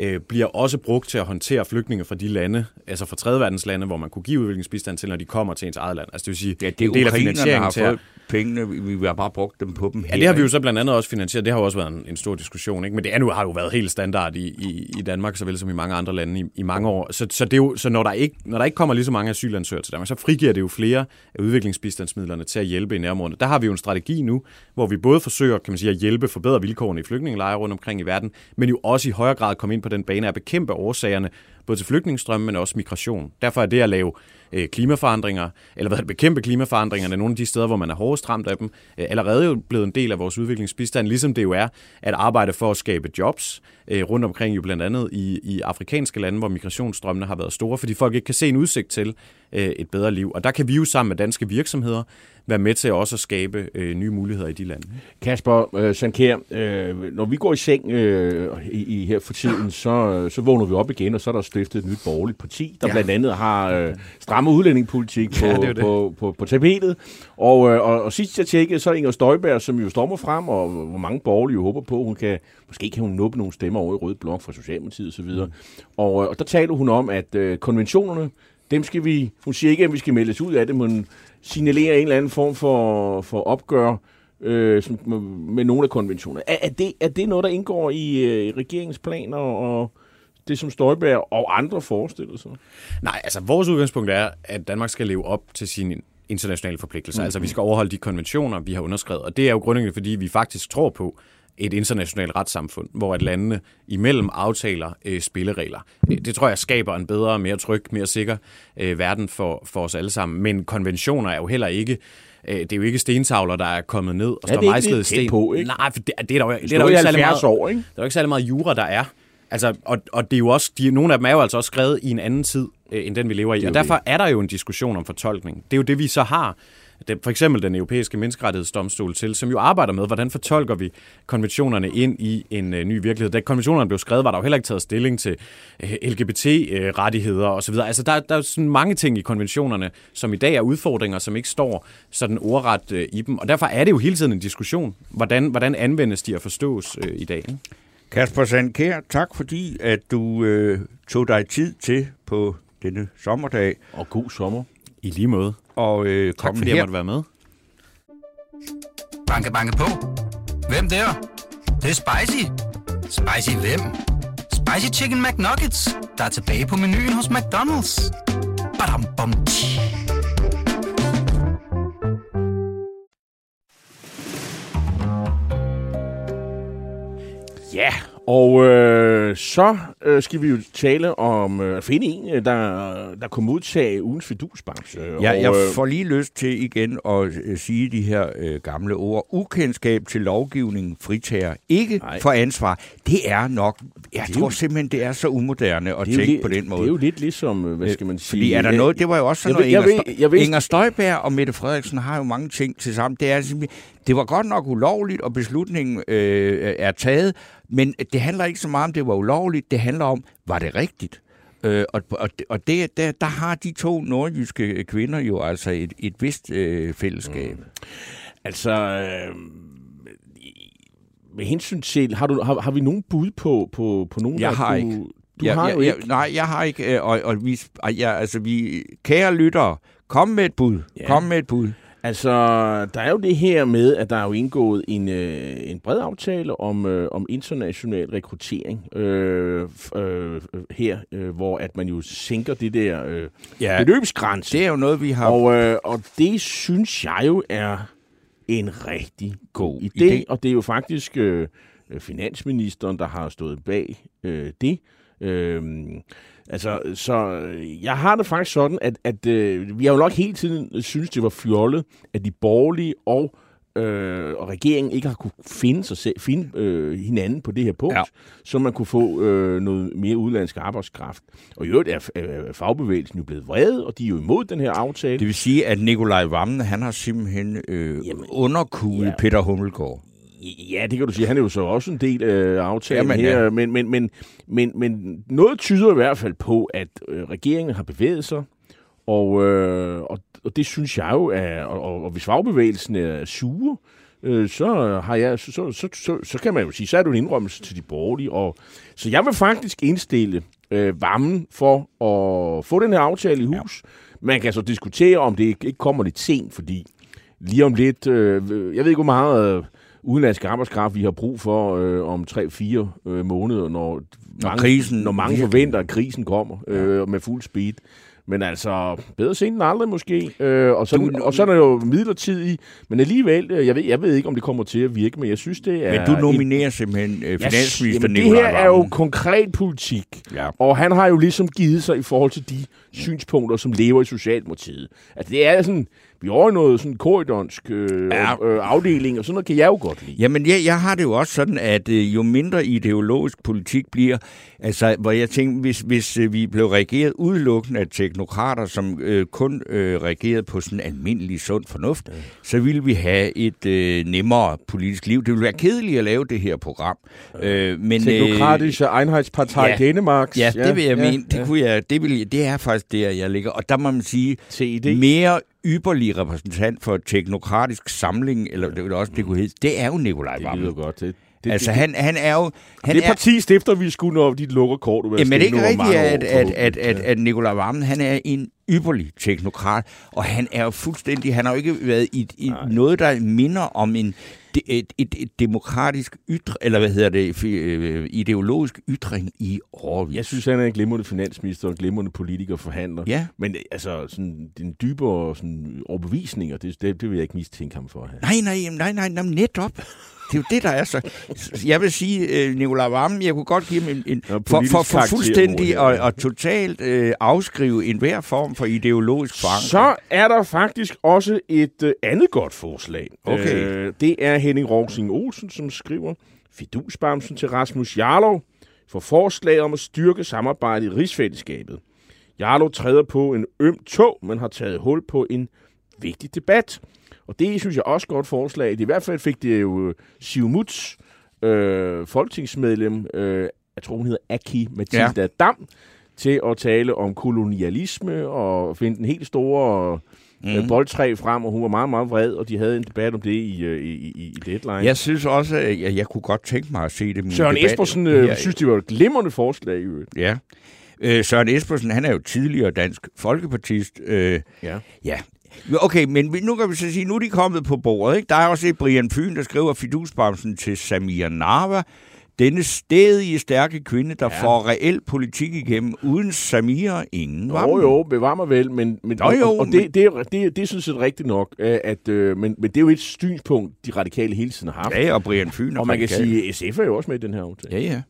øh, bliver også brugt til at håndtere flygtninge fra de lande, altså fra tredjeverdenslande, hvor man kunne give udviklingsbistand til, når de kommer til ens eget land. Altså det vil sige, ja, det er en del af finansieringen til at... pengene, vi har bare brugt dem på dem Ja, det har vi jo så blandt andet også finansieret. Det har jo også været en, en stor diskussion, ikke? men det er nu har jo været helt standard i, i, i Danmark, såvel som i mange andre lande i, i mange år. Så, så, det er jo, så når, der ikke, når der ikke kommer lige så mange asylansøgere til Danmark, så frigiver det jo flere af udviklingsbistandsmidlerne til at hjælpe i nærområderne. Der har vi jo en strategi nu, hvor vi både forsøger kan man sige, at hjælpe forbedre vilkårene i flygtningelejre rundt omkring i verden, men jo også i højere grad komme ind på den bane er at bekæmpe årsagerne, både til flygtningestrømme, men også migration. Derfor er det at lave øh, klimaforandringer, eller hvad det, bekæmpe klimaforandringerne, nogle af de steder, hvor man er hårdest ramt af dem, øh, allerede jo blevet en del af vores udviklingsbistand, ligesom det jo er at arbejde for at skabe jobs øh, rundt omkring jo blandt andet i, i afrikanske lande, hvor migrationsstrømmene har været store, fordi folk ikke kan se en udsigt til øh, et bedre liv. Og der kan vi jo sammen med danske virksomheder være med til også at skabe øh, nye muligheder i de lande. Kasper øh, Sandkær, øh, når vi går i seng øh, i, i her for tiden, så, så vågner vi op igen, og så er der stiftet et nyt borgerligt parti, der ja. blandt andet har øh, stramme udlændingepolitik på, ja, det det. På, på, på tapetet. Og, øh, og, og sidst jeg tjekkede, så er Inger Støjberg, som jo stormer frem, og hvor mange borgerlige jo håber på, hun kan, måske kan hun nuppe nogle stemmer over i Rød Blok fra Socialdemokratiet osv. Mm. Og, og der taler hun om, at øh, konventionerne, dem skal vi, hun siger ikke, at vi skal meldes ud af det, men signalerer en eller anden form for, for opgør øh, som, med, nogle af konventionerne. Er, er, det, er det noget, der indgår i øh, regeringsplaner og det, som Støjberg og andre forestiller sig? Nej, altså vores udgangspunkt er, at Danmark skal leve op til sine internationale forpligtelser. Mm-hmm. Altså vi skal overholde de konventioner, vi har underskrevet. Og det er jo grundlæggende, fordi vi faktisk tror på, et internationalt retssamfund, hvor at landene imellem aftaler øh, spilleregler. Øh, det tror jeg skaber en bedre, mere tryg, mere sikker øh, verden for, for os alle sammen. Men konventioner er jo heller ikke øh, det er jo ikke stentavler, der er kommet ned og står mejslet sten. På, ikke? Nej, for det, det er der jo, det er der jo ikke særlig meget, år, ikke? Der er jo ikke særlig meget jura, der er. Altså, og, og det er jo også, de, nogle af dem er jo altså også skrevet i en anden tid, øh, end den vi lever i. Og derfor er der jo en diskussion om fortolkning. Det er jo det, vi så har den, for eksempel den europæiske menneskerettighedsdomstol til, som jo arbejder med, hvordan fortolker vi konventionerne ind i en øh, ny virkelighed. Da konventionerne blev skrevet, var der jo heller ikke taget stilling til øh, LGBT-rettigheder osv. Altså der, der er sådan mange ting i konventionerne, som i dag er udfordringer, som ikke står sådan ordret øh, i dem. Og derfor er det jo hele tiden en diskussion, hvordan, hvordan anvendes de at forstås øh, i dag. Ikke? Kasper Sandkær, tak fordi at du øh, tog dig tid til på denne sommerdag. Og god sommer. I lige måde. Og øh, tak fordi her. jeg måtte være med. Banke, banke på. Hvem der? Det, det er spicy. Spicy hvem? Spicy Chicken McNuggets, der er tilbage på menuen hos McDonald's. Badum, bom, Ja, og øh, så øh, skal vi jo tale om øh, at finde en, øh, der, der kunne modtage ugens fidusbamse. Ja, og, jeg øh, får lige lyst til igen at øh, sige de her øh, gamle ord. Ukendskab til lovgivningen fritager ikke nej. for ansvar. Det er nok, jeg det tror jo, simpelthen, det er så umoderne at tænke lidt, på den måde. Det er jo lidt ligesom, øh, hvad skal man sige... Fordi er der noget, det var jo også sådan jeg, noget, jeg, Inger, jeg, jeg, Inger Støjberg og Mette Frederiksen har jo mange ting til sammen. Det er simpelthen, det var godt nok ulovligt, og beslutningen øh, er taget, men det handler ikke så meget om, det var ulovligt. Det handler om, var det rigtigt? Øh, og og, og det, der, der har de to nordjyske kvinder jo altså et, et vist øh, fællesskab. Mm. Altså, øh, med hensyn til, har, du, har, har vi nogen bud på, på, på nogen, jeg har du, ikke. Du jeg, har jeg, jo jeg, ikke. Nej, jeg har ikke. Øh, og, og vi, ja, altså vi, kære lyttere, kom med et bud. Ja. Kom med et bud. Altså, der er jo det her med, at der er jo indgået en, øh, en bred aftale om, øh, om international rekruttering øh, øh, her, øh, hvor at man jo sænker det der øh, ja, beløbsgrænse. Det er jo noget, vi har... Og, øh, og det synes jeg jo er en rigtig god idé, idé. og det er jo faktisk øh, finansministeren, der har stået bag øh, det. Øh, Altså, så jeg har det faktisk sådan, at, at øh, vi har jo nok hele tiden synes det var fjollet, at de borgerlige og øh, og regeringen ikke har kunne finde, sig selv, finde øh, hinanden på det her punkt, ja. så man kunne få øh, noget mere udlandsk arbejdskraft. Og i øvrigt er øh, fagbevægelsen jo blevet vred, og de er jo imod den her aftale. Det vil sige, at Nikolaj Vammen, han har simpelthen øh, underkuget ja. Peter Hummelgaard. Ja, det kan du sige. Han er jo så også en del af aftalen Jamen, her. Ja. Men, men, men, men, men noget tyder i hvert fald på, at øh, regeringen har bevæget sig. Og, øh, og, og det synes jeg jo er... Og, og hvis fagbevægelsen er sure, øh, så, har jeg, så, så, så, så, så kan man jo sige, så er det en indrømmelse til de borgerlige. Og, så jeg vil faktisk indstille øh, varmen for at få den her aftale i hus. Ja. Man kan så diskutere, om det ikke kommer lidt sent, fordi lige om lidt... Øh, jeg ved ikke, hvor meget... Øh, udenlandsk arbejdskraft, vi har brug for øh, om 3-4 øh, måneder, når, når, mange, krisen, når mange forventer, at krisen kommer øh, med fuld speed. Men altså, bedre sent end aldrig måske. Øh, og, så, Du- og så er der jo midlertidig, men alligevel, øh, jeg ved, jeg ved ikke, om det kommer til at virke, men jeg synes, det er... Men du nominerer simpelthen øh, Ja, finansminister jamen, det Nicolai her er jo konkret politik. Ja. Og han har jo ligesom givet sig i forhold til de synspunkter, som lever i Socialdemokratiet. Altså, det er sådan... Vi er over i noget sådan korridonsk øh, Ja. ja. øh, afdeling, og sådan noget kan jeg jo godt lide. Jamen, jeg, jeg har det jo også sådan, at øh, jo mindre ideologisk politik bliver, altså, hvor jeg tænker, hvis, hvis øh, vi blev regeret udelukkende af teknokrater, som øh, kun øh, regerede på sådan almindelig sund fornuft, ja. så ville vi have et øh, nemmere politisk liv. Det ville være kedeligt at lave det her program. Øh, men, Teknokratische Einheitspartei ja. ja. Danemark. Ja, det vil jeg ja, mene. Det, kunne jeg, det, vil, det er faktisk der, jeg ligger. Og der må man sige, TID. mere ypperlig repræsentant for teknokratisk samling, eller det, også det kunne hedde, det er jo Nikolaj Det lyder Vammen. godt. Det, det, Altså, det, han, han er jo... Han det er, parti stifter vi sgu, når de lukker kort. Er det ikke rigtigt, at, at, at, at, at Nikolaj Vammen, han er en ypperlig teknokrat, og han er jo fuldstændig, han har jo ikke været i, i noget, der minder om en, et, et, et demokratisk ytre, eller hvad hedder det, øh, ideologisk ytring i årvis. Jeg synes, han er en glimrende finansminister og en glimrende politiker og forhandler. Ja. Men øh, altså, sådan, den dybere sådan, overbevisninger, det, det, det vil jeg ikke mistænke ham for at have. Nej, nej, nej, nej, nej, netop. Det er jo det, der er så... Jeg vil sige, uh, Nikolaj Vammen, jeg kunne godt give ham en... en for, for, for fuldstændig og, og totalt uh, afskrive enhver form for ideologisk forankring. Så er der faktisk også et øh, andet godt forslag. Okay. Øh, det er Henning Rogsing Olsen, som skriver Fidusbamsen til Rasmus Jarlov for forslag om at styrke samarbejdet i rigsfællesskabet. Jarlov træder på en øm tog, men har taget hul på en vigtig debat. Og det synes jeg også er et godt forslag. I hvert fald fik det jo øh, Siumuts øh, folketingsmedlem, øh, jeg tror hun hedder Aki Mathilda ja. Dam, til at tale om kolonialisme og finde den helt store mm. boldtræ frem, og hun var meget, meget vred, og de havde en debat om det i, øh, i, i, i Deadline. Jeg synes også, at jeg, jeg kunne godt tænke mig at se det. Søren debat. Espersen øh, synes, det var et glimrende forslag. øvrigt. Ja. Øh, Søren Espersen, han er jo tidligere dansk folkepartist. Øh, Ja. ja. Okay, men nu kan vi så sige, nu er de kommet på bordet. Ikke? Der er også et Brian Fyn, der skriver fidusbamsen til Samir Narva. Denne stedige, stærke kvinde, der ja. får reel politik igennem, uden Samir ingen var. Jo, jo, bevar mig vel, men, men, Nå, jo, og, og men- det, det, er- det, det, det synes jeg er rigtigt nok, øh, at, øh, men, men det er jo et synspunkt, de radikale hele tiden har haft. Ja, og Brian Fyn. er og man kan radikal. sige, at SF er jo også med i den her aftale. Ja, ja.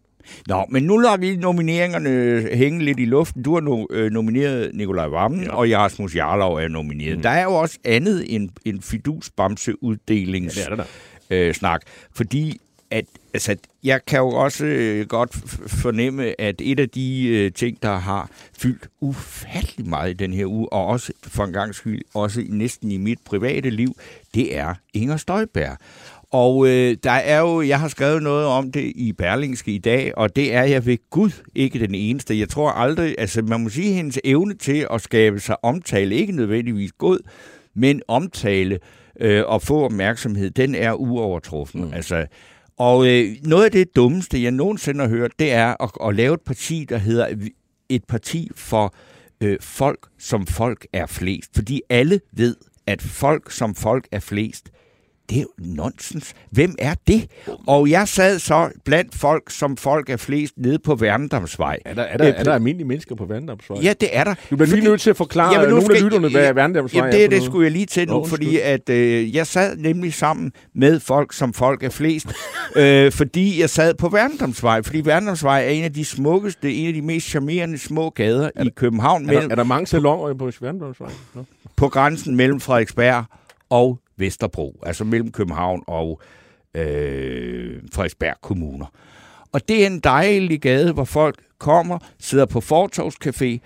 Nå, men nu lader vi nomineringerne hænge lidt i luften. Du har no, øh, nomineret Nikolaj Vammen, ja. og Rasmus Jarlov er nomineret. Mm. Der er jo også andet end en fidusbamseuddelings Ja, det er der ja, øh, snak, fordi at, altså, jeg kan jo også øh, godt fornemme, at et af de øh, ting, der har fyldt ufattelig meget i den her uge, og også for en gang skyld, også næsten i mit private liv, det er Inger Støjberg. Og øh, der er jo, jeg har skrevet noget om det i Berlingske i dag, og det er jeg ved Gud ikke den eneste. Jeg tror aldrig, altså man må sige, hendes evne til at skabe sig omtale, ikke nødvendigvis god, men omtale øh, og få opmærksomhed, den er uovertruffen. Mm. Altså, og øh, noget af det dummeste, jeg nogensinde har hørt, det er at, at lave et parti, der hedder et parti for øh, folk, som folk er flest. Fordi alle ved, at folk, som folk er flest, det er jo nonsens. Hvem er det? Og jeg sad så blandt folk, som folk er flest, nede på Værendamsvej. Er der, er der, Øh, er der almindelige mennesker på Vandamsvej? Ja, det er der. Du bliver lige nødt til at forklare Jamen, nu nogle af skal- lytterne, hvad Ja, Vandamsvej Jamen, er det, for det skulle jeg lige til nu, Nå, fordi at, øh, jeg sad nemlig sammen med folk, som folk er flest, øh, fordi jeg sad på Værendamsvej, fordi Værendamsvej er en af de smukkeste, en af de mest charmerende små gader i København, Er mellem, der, er der mange salonger på Vandamsvej? Nå. på grænsen mellem Frederiksberg og Vesterbro, altså mellem København og øh, Frederiksberg kommuner. Og det er en dejlig gade, hvor folk kommer, sidder på Fortovscafé,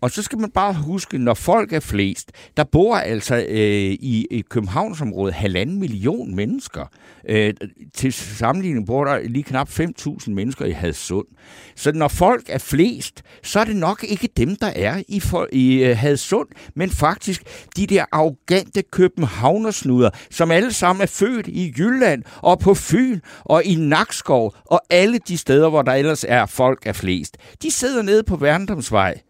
og så skal man bare huske, når folk er flest, der bor altså øh, i, i Københavnsområdet halvanden million mennesker. Øh, til sammenligning bor der lige knap 5.000 mennesker i Hadsund. Så når folk er flest, så er det nok ikke dem, der er i, for, i øh, Hadsund, men faktisk de der arrogante københavnersnuder, som alle sammen er født i Jylland og på Fyn og i Nakskov og alle de steder, hvor der ellers er folk er flest. De sidder nede på Værndomsvej.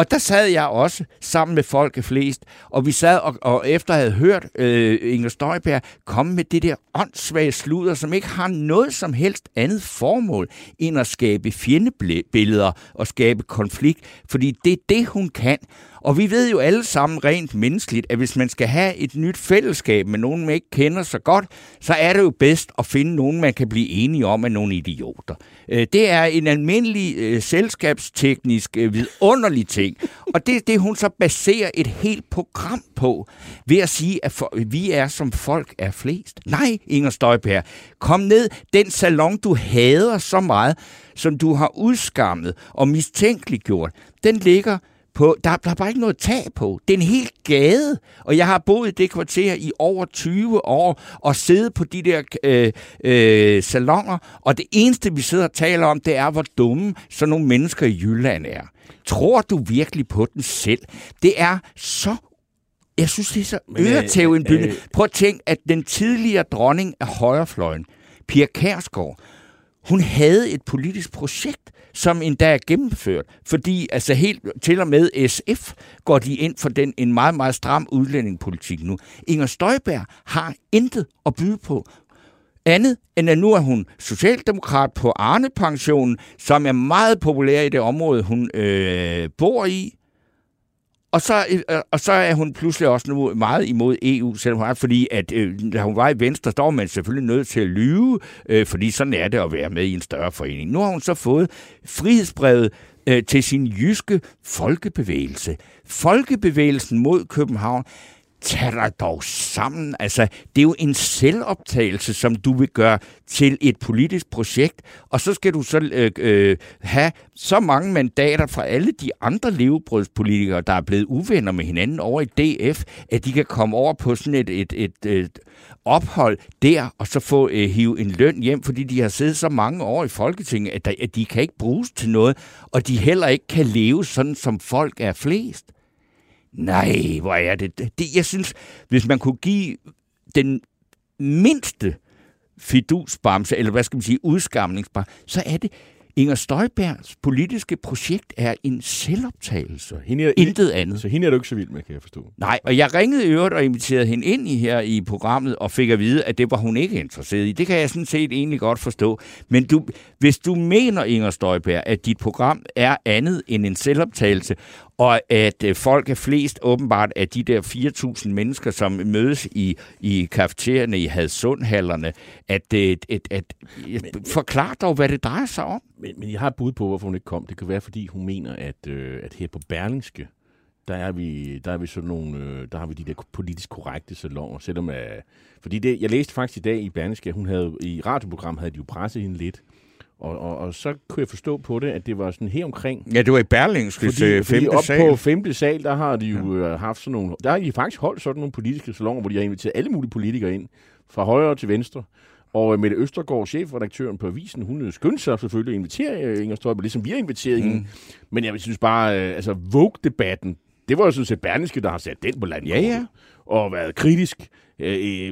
Og der sad jeg også sammen med folk af flest, og vi sad og, og efter havde hørt øh, Inger Støjberg komme med det der åndssvage sludder, som ikke har noget som helst andet formål end at skabe fjendebilleder og skabe konflikt, fordi det er det, hun kan. Og vi ved jo alle sammen rent menneskeligt, at hvis man skal have et nyt fællesskab med nogen, man ikke kender så godt, så er det jo bedst at finde nogen, man kan blive enige om, af nogle idioter. Øh, det er en almindelig øh, selskabsteknisk øh, vidunderlig ting. Og det er det, hun så baserer et helt program på, ved at sige, at for, vi er som folk er flest. Nej, Inger Støjberg, kom ned. Den salon, du hader så meget, som du har udskammet og mistænkeliggjort, den ligger på, der, der er bare ikke noget tag på. Det er en helt gade, og jeg har boet i det kvarter i over 20 år og siddet på de der øh, øh, salonger, og det eneste, vi sidder og taler om, det er, hvor dumme sådan nogle mennesker i Jylland er. Tror du virkelig på den selv? Det er så jeg synes, det er så øretævindbyggende. Øh, øh, Prøv at tænke, at den tidligere dronning af højrefløjen, Pia Kærsgaard, hun havde et politisk projekt, som endda er gennemført, fordi altså helt til og med SF går de ind for den en meget, meget stram udlændingepolitik nu. Inger Støjberg har intet at byde på. Andet end at nu er hun socialdemokrat på Arne-pensionen, som er meget populær i det område, hun øh, bor i. Og så, øh, øh, og så er hun pludselig også nu meget imod EU, selvom hun er, fordi at, øh, da hun var i Venstre, der var man selvfølgelig nødt til at lyve, øh, fordi sådan er det at være med i en større forening. Nu har hun så fået frihedsbrevet øh, til sin jyske folkebevægelse. Folkebevægelsen mod København tag dig dog sammen. Altså, det er jo en selvoptagelse, som du vil gøre til et politisk projekt, og så skal du så øh, øh, have så mange mandater fra alle de andre levebrødspolitikere, der er blevet uvenner med hinanden over i DF, at de kan komme over på sådan et, et, et, et ophold der, og så få øh, hive en løn hjem, fordi de har siddet så mange år i Folketinget, at, der, at de kan ikke bruges til noget, og de heller ikke kan leve sådan, som folk er flest. Nej, hvor er det. det. Jeg synes, hvis man kunne give den mindste fidusbamse, eller hvad skal man sige, udskamningsbamse, så er det, Inger Støjbergs politiske projekt er en selvoptagelse. Hende er, Intet andet. Så hende er du ikke så vild med, kan jeg forstå. Nej, og jeg ringede i øvrigt og inviterede hende ind i her i programmet og fik at vide, at det var hun ikke interesseret i. Det kan jeg sådan set egentlig godt forstå. Men du, hvis du mener, Inger Støjberg, at dit program er andet end en selvoptagelse, og at øh, folk er flest åbenbart af de der 4.000 mennesker, som mødes i, i kafeterierne i Hadsundhallerne, at, at, at, at men, forklar dog, hvad det drejer sig om. Men, men jeg har et bud på, hvorfor hun ikke kom. Det kan være, fordi hun mener, at, øh, at her på Berlingske, der er vi, der er vi sådan nogle, øh, der har vi de der politisk korrekte salonger, selvom at, fordi det, jeg læste faktisk i dag i Berlingske, at hun havde, i radioprogram havde de jo presset hende lidt, og, og, og så kunne jeg forstå på det, at det var sådan her omkring. Ja, det var i Berlingskes fordi, øh, femte fordi op sal. på femte sal, der har de jo ja. Øh, haft sådan nogle... Der har de faktisk holdt sådan nogle politiske salonger, hvor de har inviteret alle mulige politikere ind, fra højre til venstre. Og øh, Mette Østergaard, chefredaktøren på Avisen, hun skyndte sig selvfølgelig at invitere Inger Støjberg, ligesom vi har inviteret mm. hende. Men jeg synes bare, altså Vogue-debatten, det var jo sådan set Berlingske, der har sat den på landet. Ja, ja. Og været kritisk.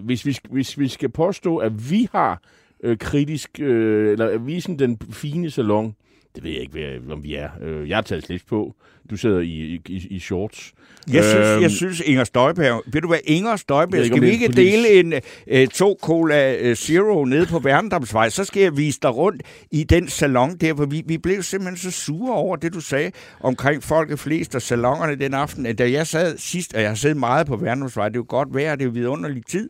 Hvis vi, hvis vi skal påstå, at vi har øh, kritisk, øh, eller vise den fine salon. Det ved jeg ikke, hvad, om vi er. Øh, jeg har taget slips på. Du sidder i, i, i shorts. Jeg synes, øhm, jeg synes Inger Støjberg... Ved du hvad, Inger Støjberg, skal vi ikke dele en uh, to Cola uh, Zero nede på Værendamsvej, så skal jeg vise dig rundt i den salon der, hvor vi, vi blev simpelthen så sure over det, du sagde omkring folket flest og salongerne den aften. Da jeg sad sidst, og jeg har siddet meget på Værendamsvej, det er jo godt vejr, det er jo vidunderlig tid,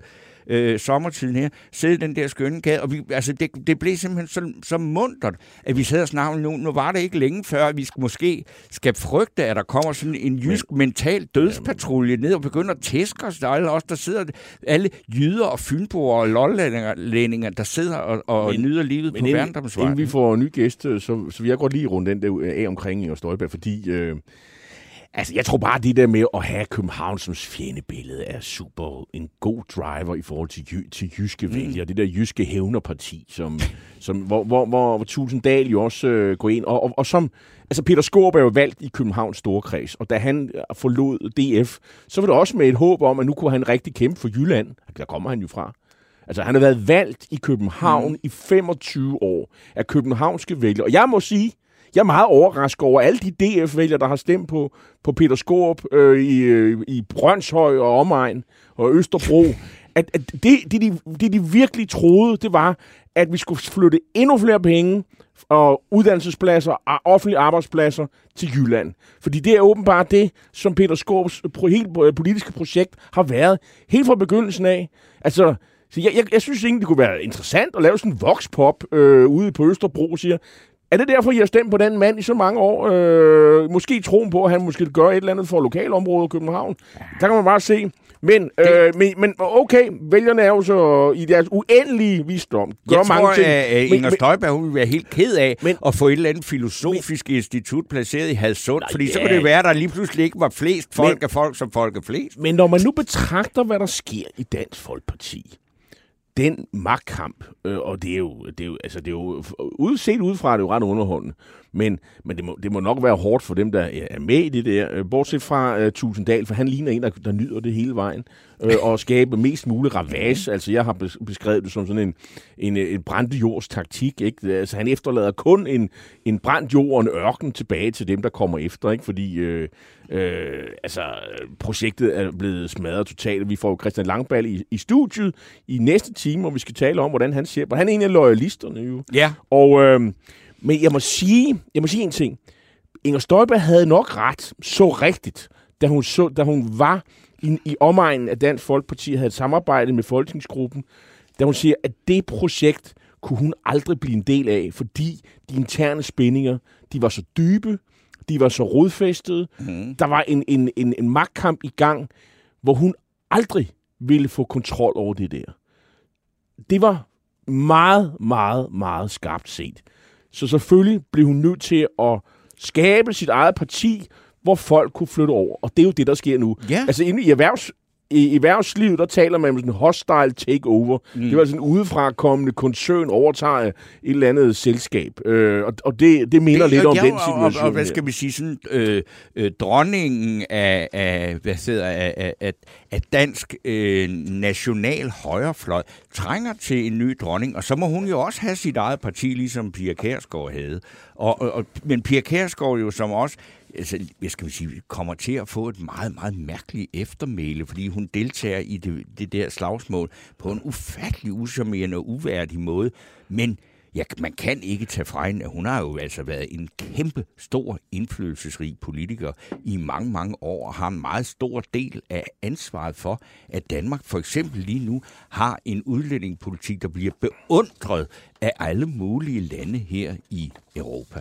øh, sommertiden her, sidde den der skønne gade, og vi, altså det, det blev simpelthen så, så muntert, at vi sad og snakkede nu, nu var det ikke længe før, at vi skal, måske skal frygte, at der kommer sådan en jysk Men, mental dødspatrulje ned og begynder at tæske os. Der er alle os, der sidder, alle jyder og fynboer og lollændinger, der sidder og, og men, nyder livet men på Værndomsvej. Inden vi får en ny gæst, så, så vil jeg godt lige runde den der af omkring Inger Støjberg, fordi øh, Altså, jeg tror bare, det der med at have København som fjendebillede er super en god driver i forhold til, jy, til jyske mm. vælgere. Det der jyske hævnerparti, som, som, hvor, hvor, hvor, hvor Tusinddal jo også øh, går ind. Og, og, og som, altså Peter Skorp er jo valgt i Københavns Storkreds, og da han øh, forlod DF, så var det også med et håb om, at nu kunne han rigtig kæmpe for Jylland. Der kommer han jo fra. Altså, han har været valgt i København mm. i 25 år af københavnske vælgere. Og jeg må sige, jeg er meget overrasket over alle de DF-vælgere, der har stemt på, på Peter Skorp øh, i, øh, i Brøndshøj og omegn og Østerbro. At, at det, det, de, det, de virkelig troede, det var, at vi skulle flytte endnu flere penge og uddannelsespladser og offentlige arbejdspladser til Jylland. Fordi det er åbenbart det, som Peter Skorps helt øh, politiske projekt har været helt fra begyndelsen af. Altså, så jeg, jeg, jeg synes egentlig, det kunne være interessant at lave sådan en voxpop øh, ude på Østerbro, siger, er det derfor, I har stemt på den mand i så mange år? Øh, måske troen på, at han måske gør et eller andet for lokalområdet i København. Der kan man bare se. Men, øh, men, men okay, vælgerne er jo så i deres uendelige visdom. Gør jeg mange tror, ting. at Inger Støjberg hun vil være helt ked af men, at få et eller andet filosofisk men, institut placeret i Hadsund, fordi ja, så kunne det være, at der lige pludselig ikke var flest folk men, af folk, som folk er flest. Men når man nu betragter, hvad der sker i Dansk Folkeparti, den magtkamp, øh, og det er jo, det er jo, altså det er jo udset udefra, det er jo ret underholdende, men, men det, må, det må nok være hårdt for dem, der er med i det der, øh, bortset fra uh, Tusinddal, for han ligner en, der, der nyder det hele vejen, øh, og skabe mest mulig ravage. Altså jeg har beskrevet det som sådan en, en, en brændte jords taktik, ikke? Altså han efterlader kun en, en brændt jord og en ørken tilbage til dem, der kommer efter, ikke? Fordi øh, øh, altså, projektet er blevet smadret totalt. Vi får Christian Langball i, i studiet i næste time, og vi skal tale om, hvordan han ser på. Han er en af loyalisterne jo. Ja. Og, øh, men jeg må sige, jeg må sige en ting. Inger Støjberg havde nok ret, så rigtigt, da hun, så, da hun var i, i omegnen af Dansk Folkeparti, havde samarbejdet med Folketingsgruppen, da hun siger, at det projekt kunne hun aldrig blive en del af, fordi de interne spændinger, de var så dybe, de var så rodfæstede. Mm. Der var en, en, en, en magtkamp i gang, hvor hun aldrig ville få kontrol over det der. Det var meget, meget, meget skarpt set. Så selvfølgelig blev hun nødt til at skabe sit eget parti, hvor folk kunne flytte over. Og det er jo det, der sker nu. Ja. Altså inde i erhvervs i erhvervslivet, der taler man om sådan en hostile takeover. Mm. Det var sådan en udefrakommende koncern overtager et eller andet selskab. Øh, og, og det, det minder det, lidt om ja, den situation. Og, og, og hvad skal vi sige, sådan øh, øh, dronningen af, af, hvad hedder, af, af, af dansk øh, national højrefløj trænger til en ny dronning, og så må hun jo også have sit eget parti, ligesom Pia Kærsgaard havde. Og, og, og, men Pia Kærsgaard jo som også altså, jeg skal sige, kommer til at få et meget, meget mærkeligt eftermæle, fordi hun deltager i det, det der slagsmål på en ufattelig usammerende og uværdig måde. Men ja, man kan ikke tage fra hende, at hun har jo altså været en kæmpe stor indflydelsesrig politiker i mange, mange år, og har en meget stor del af ansvaret for, at Danmark for eksempel lige nu har en udlændingepolitik, der bliver beundret af alle mulige lande her i Europa.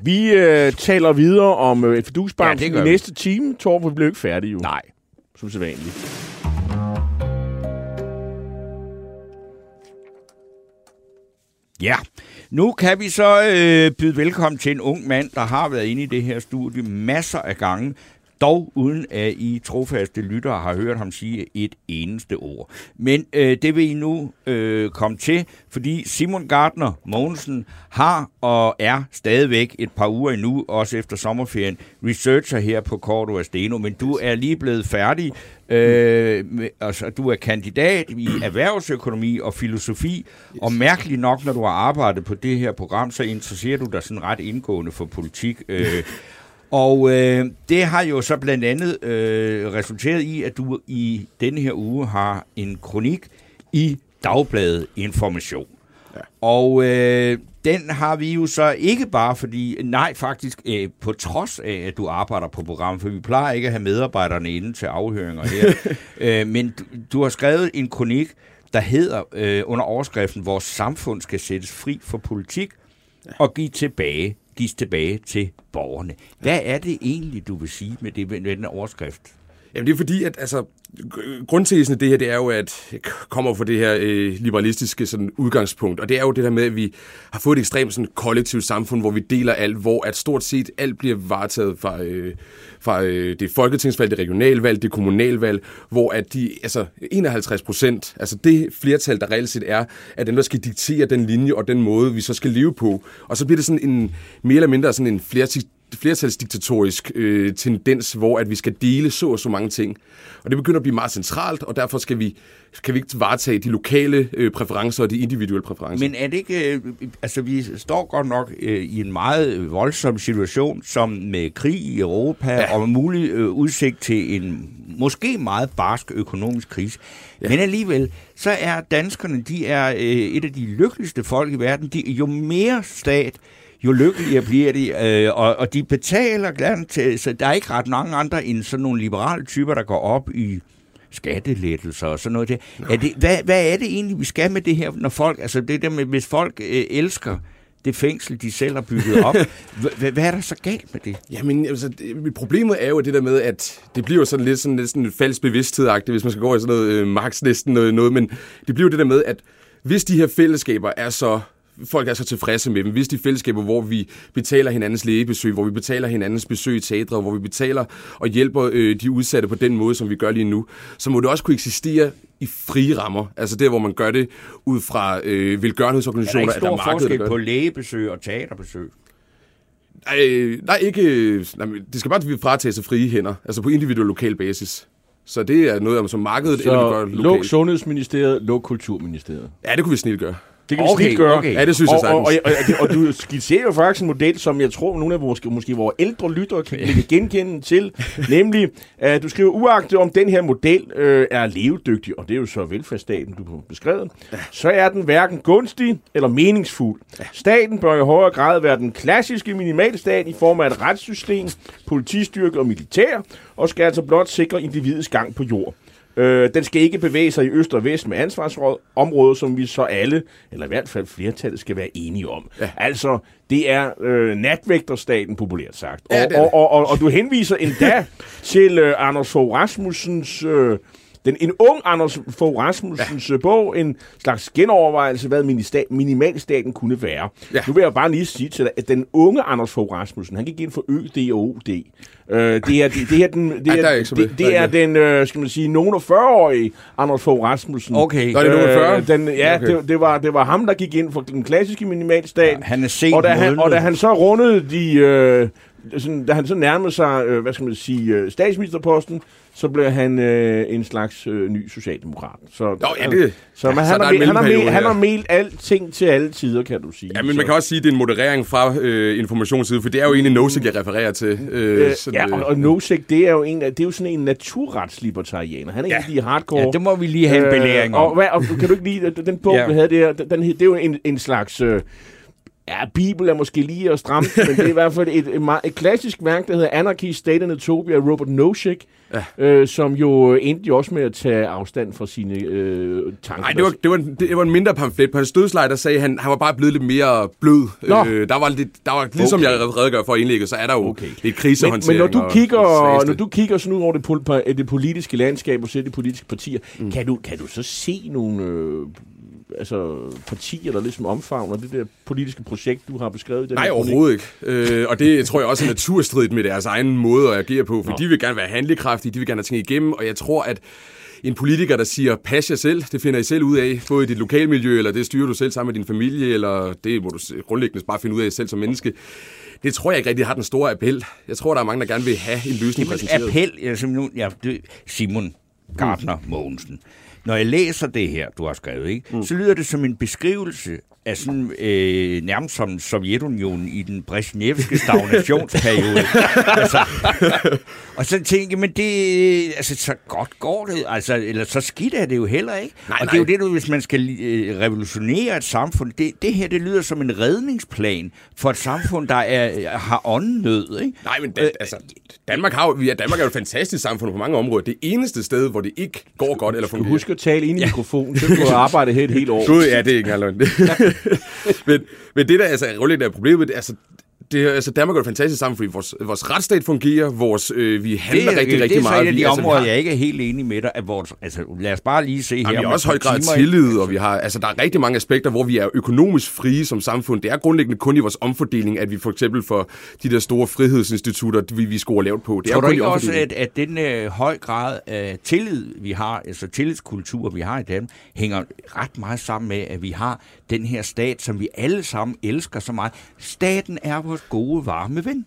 Vi øh, taler videre om øh, fidusbank ja, i næste time. Torben, vi bliver ikke færdige jo. Nej. Som sædvanligt. Ja, nu kan vi så øh, byde velkommen til en ung mand, der har været inde i det her studie masser af gange, dog uden at I trofaste lyttere har hørt ham sige et eneste ord. Men øh, det vil I nu øh, komme til, fordi Simon Gardner Mogensen har og er stadigvæk et par uger endnu, også efter sommerferien, researcher her på Cordo Steno, men du er lige blevet færdig. Øh, med, altså, du er kandidat i erhvervsøkonomi og filosofi, yes. og mærkeligt nok, når du har arbejdet på det her program, så interesserer du dig sådan ret indgående for politik. Øh, Og øh, det har jo så blandt andet øh, resulteret i, at du i denne her uge har en kronik i Dagbladet Information. Ja. Og øh, den har vi jo så ikke bare fordi, nej faktisk øh, på trods af, at du arbejder på programmet, for vi plejer ikke at have medarbejderne inde til afhøringer her, øh, men du, du har skrevet en kronik, der hedder øh, under overskriften, vores samfund skal sættes fri for politik og give tilbage gives tilbage til borgerne. Hvad er det egentlig, du vil sige med, det, med den overskrift? Jamen det er fordi, at altså, grundtesen af det her, det er jo, at jeg kommer fra det her øh, liberalistiske sådan, udgangspunkt, og det er jo det der med, at vi har fået et ekstremt sådan, kollektivt samfund, hvor vi deler alt, hvor at stort set alt bliver varetaget fra, øh, fra øh, det folketingsvalg, det regionalvalg, det kommunalvalg, hvor at de, altså 51 procent, altså det flertal, der reelt set er, at dem, der skal diktere den linje og den måde, vi så skal leve på. Og så bliver det sådan en mere eller mindre sådan en flertal flertalsdiktatorisk øh, tendens, hvor at vi skal dele så og så mange ting. Og det begynder at blive meget centralt, og derfor skal vi, kan vi ikke varetage de lokale øh, præferencer og de individuelle præferencer. Men er det ikke... Øh, altså, vi står godt nok øh, i en meget voldsom situation, som med krig i Europa ja. og mulig øh, udsigt til en måske meget barsk økonomisk krise. Ja. Men alligevel, så er danskerne, de er øh, et af de lykkeligste folk i verden. De, jo mere stat, jo lykkeligere bliver de, øh, og, og de betaler gerne til, så der er ikke ret mange andre end sådan nogle liberale typer, der går op i skattelettelser og sådan noget. Der. Er det, hvad, hvad er det egentlig, vi skal med det her, når folk, altså det der med, hvis folk øh, elsker det fængsel, de selv har bygget op. Hvad, hvad er der så galt med det? Jamen, altså, det, problemet er jo det der med, at det bliver sådan lidt sådan, lidt sådan en falsk bevidsthed hvis man skal gå i sådan noget øh, Marx næsten noget, noget, men det bliver jo det der med, at hvis de her fællesskaber er så folk er så tilfredse med dem. Hvis de fællesskaber, hvor vi betaler hinandens lægebesøg, hvor vi betaler hinandens besøg i teatre, hvor vi betaler og hjælper øh, de udsatte på den måde, som vi gør lige nu, så må det også kunne eksistere i frie rammer. Altså der, hvor man gør det ud fra øh, velgørenhedsorganisationer. Er der ikke stor der forskel på lægebesøg og teaterbesøg? Nej, nej, ikke... Nej, det skal bare fratages sig frie hænder, altså på individuel lokal basis. Så det er noget, som markedet så eller gør lokalt. luk Sundhedsministeriet, luk Kulturministeriet. Ja, det kunne vi snilt gøre. Det kan okay, vi gøre. Okay. Ja, det synes jeg og, og, og, og, og, du skitserer jo faktisk en model, som jeg tror, nogle af vores, måske vores ældre lyttere kan okay. genkende til. nemlig, at du skriver, uagtet om den her model øh, er levedygtig, og det er jo så velfærdsstaten, du har beskrevet, ja. så er den hverken gunstig eller meningsfuld. Staten bør i højere grad være den klassiske minimalstat i form af et retssystem, politistyrke og militær, og skal altså blot sikre individets gang på jord. Øh, den skal ikke bevæge sig i øst og vest med ansvarsområder, som vi så alle, eller i hvert fald flertallet, skal være enige om. Ja. Altså, det er øh, natvægterstaten, populært sagt. Og, ja, det og, og, og, og du henviser endda til øh, Anders Fogh Rasmussens... Øh, den, en ung Anders Fogh Rasmussens ja. Øh, bog, en slags genovervejelse, hvad minimalstaten kunne være. Ja. Nu vil jeg bare lige sige til dig, at den unge Anders Fogh Rasmussen, han gik ind for ØD og OD. Øh, det er, det, det er den, det er, det, det, det er den, øh, skal man sige, nogen af 40-årige Anders Fogh Rasmussen. Okay. Det af 40? Øh, den, ja, okay. det, det, var, det var ham, der gik ind for den klassiske minimalstat. Ja, han er sent og da han, og da han så rundede de... Øh, sådan, da han så nærmede sig, øh, hvad skal man sige, øh, statsministerposten, så blev han øh, en slags øh, ny socialdemokrat. Så, Nå, ja, det, så, ja, han, så har, han, har mel, han har melt alting til alle tider, kan du sige. Ja, men så. man kan også sige, at det er en moderering fra øh, informationsside, for det er jo egentlig Nosek, jeg refererer til. Øh, øh, ja, og, og Nosek, det er jo, en, det er jo sådan en naturretslibertarianer. Han er ja. egentlig hardcore. Ja, det må vi lige have en øh, belæring om. Og, hvad, og kan du ikke lide, den bog, ja. vi havde der, den, det er jo en, en slags... Øh, Ja, Bibel er måske lige at stramme, men det er i hvert fald et, et, et, et klassisk værk, der hedder Anarchy, State and Utopia af Robert Nozick, ja. øh, som jo endte jo også med at tage afstand fra sine øh, tanker. Nej, det var, det, var, det var en mindre pamflet. På hans dødslejr, der sagde han, han var bare blevet lidt mere blød. Øh, der var, lidt, der var ligesom okay. jeg redegør for indlægget, så er der jo okay. lidt krisehåndtering. Men, men når du kigger, når du kigger sådan ud over det, det politiske landskab og ser de politiske partier, mm. kan, du, kan du så se nogle øh, altså, partier, der ligesom omfavner det der politiske projekt, du har beskrevet? Den Nej, overhovedet ikke. Øh, og det tror jeg også er naturstridigt med deres egen måde at agere på, for Nå. de vil gerne være handlekraftige, de vil gerne have ting igennem, og jeg tror, at en politiker, der siger, pas jer selv, det finder I selv ud af, både i dit lokalmiljø, eller det styrer du selv sammen med din familie, eller det må du grundlæggende bare finde ud af selv som menneske. Det tror jeg ikke rigtig har den store appel. Jeg tror, der er mange, der gerne vil have en løsning Jamen, præsenteret. Appel, altså nu, ja, Simon Gardner Mogensen når jeg læser det her, du har skrevet, ikke, mm. så lyder det som en beskrivelse af sådan øh, nærmest som Sovjetunionen i den Brezhnevske stagnationsperiode. altså, og så tænker jeg, men det, altså, så godt går det, altså, eller så skidt er det jo heller ikke. Nej, og nej. det er jo det, du, hvis man skal øh, revolutionere et samfund, det, det her, det lyder som en redningsplan for et samfund, der er, har åndnød, ikke? Nej, men da, øh, altså, Danmark, har, ja, Danmark er jo et fantastisk samfund på mange områder. Det eneste sted, hvor det ikke går godt eller fungerer. Husk at tale ind i ja. mikrofonen, så du arbejde her et helt år. Gud, ja, det er ikke engang men, men det der altså, er er problemet, altså, det, altså, Danmark er et fantastisk samfund, fordi vores, vores retsstat fungerer, vores, øh, vi handler det, rigtig, det, rigtig det meget. Det er de altså, områder, har... jeg ikke er helt enig med dig, at vores, altså, lad os bare lige se Jamen, her. Vi har også høj grad tillid, og vi har, altså, der er rigtig mange aspekter, hvor vi er økonomisk frie som samfund. Det er grundlæggende kun i vores omfordeling, at vi for eksempel får de der store frihedsinstitutter, vi, vi scorer lavt på. Det Tror er du ikke også, at, at den øh, høj grad af tillid, vi har, altså tillidskultur, vi har i Danmark, hænger ret meget sammen med, at vi har den her stat, som vi alle sammen elsker så meget. Staten er vores gode, varme ven.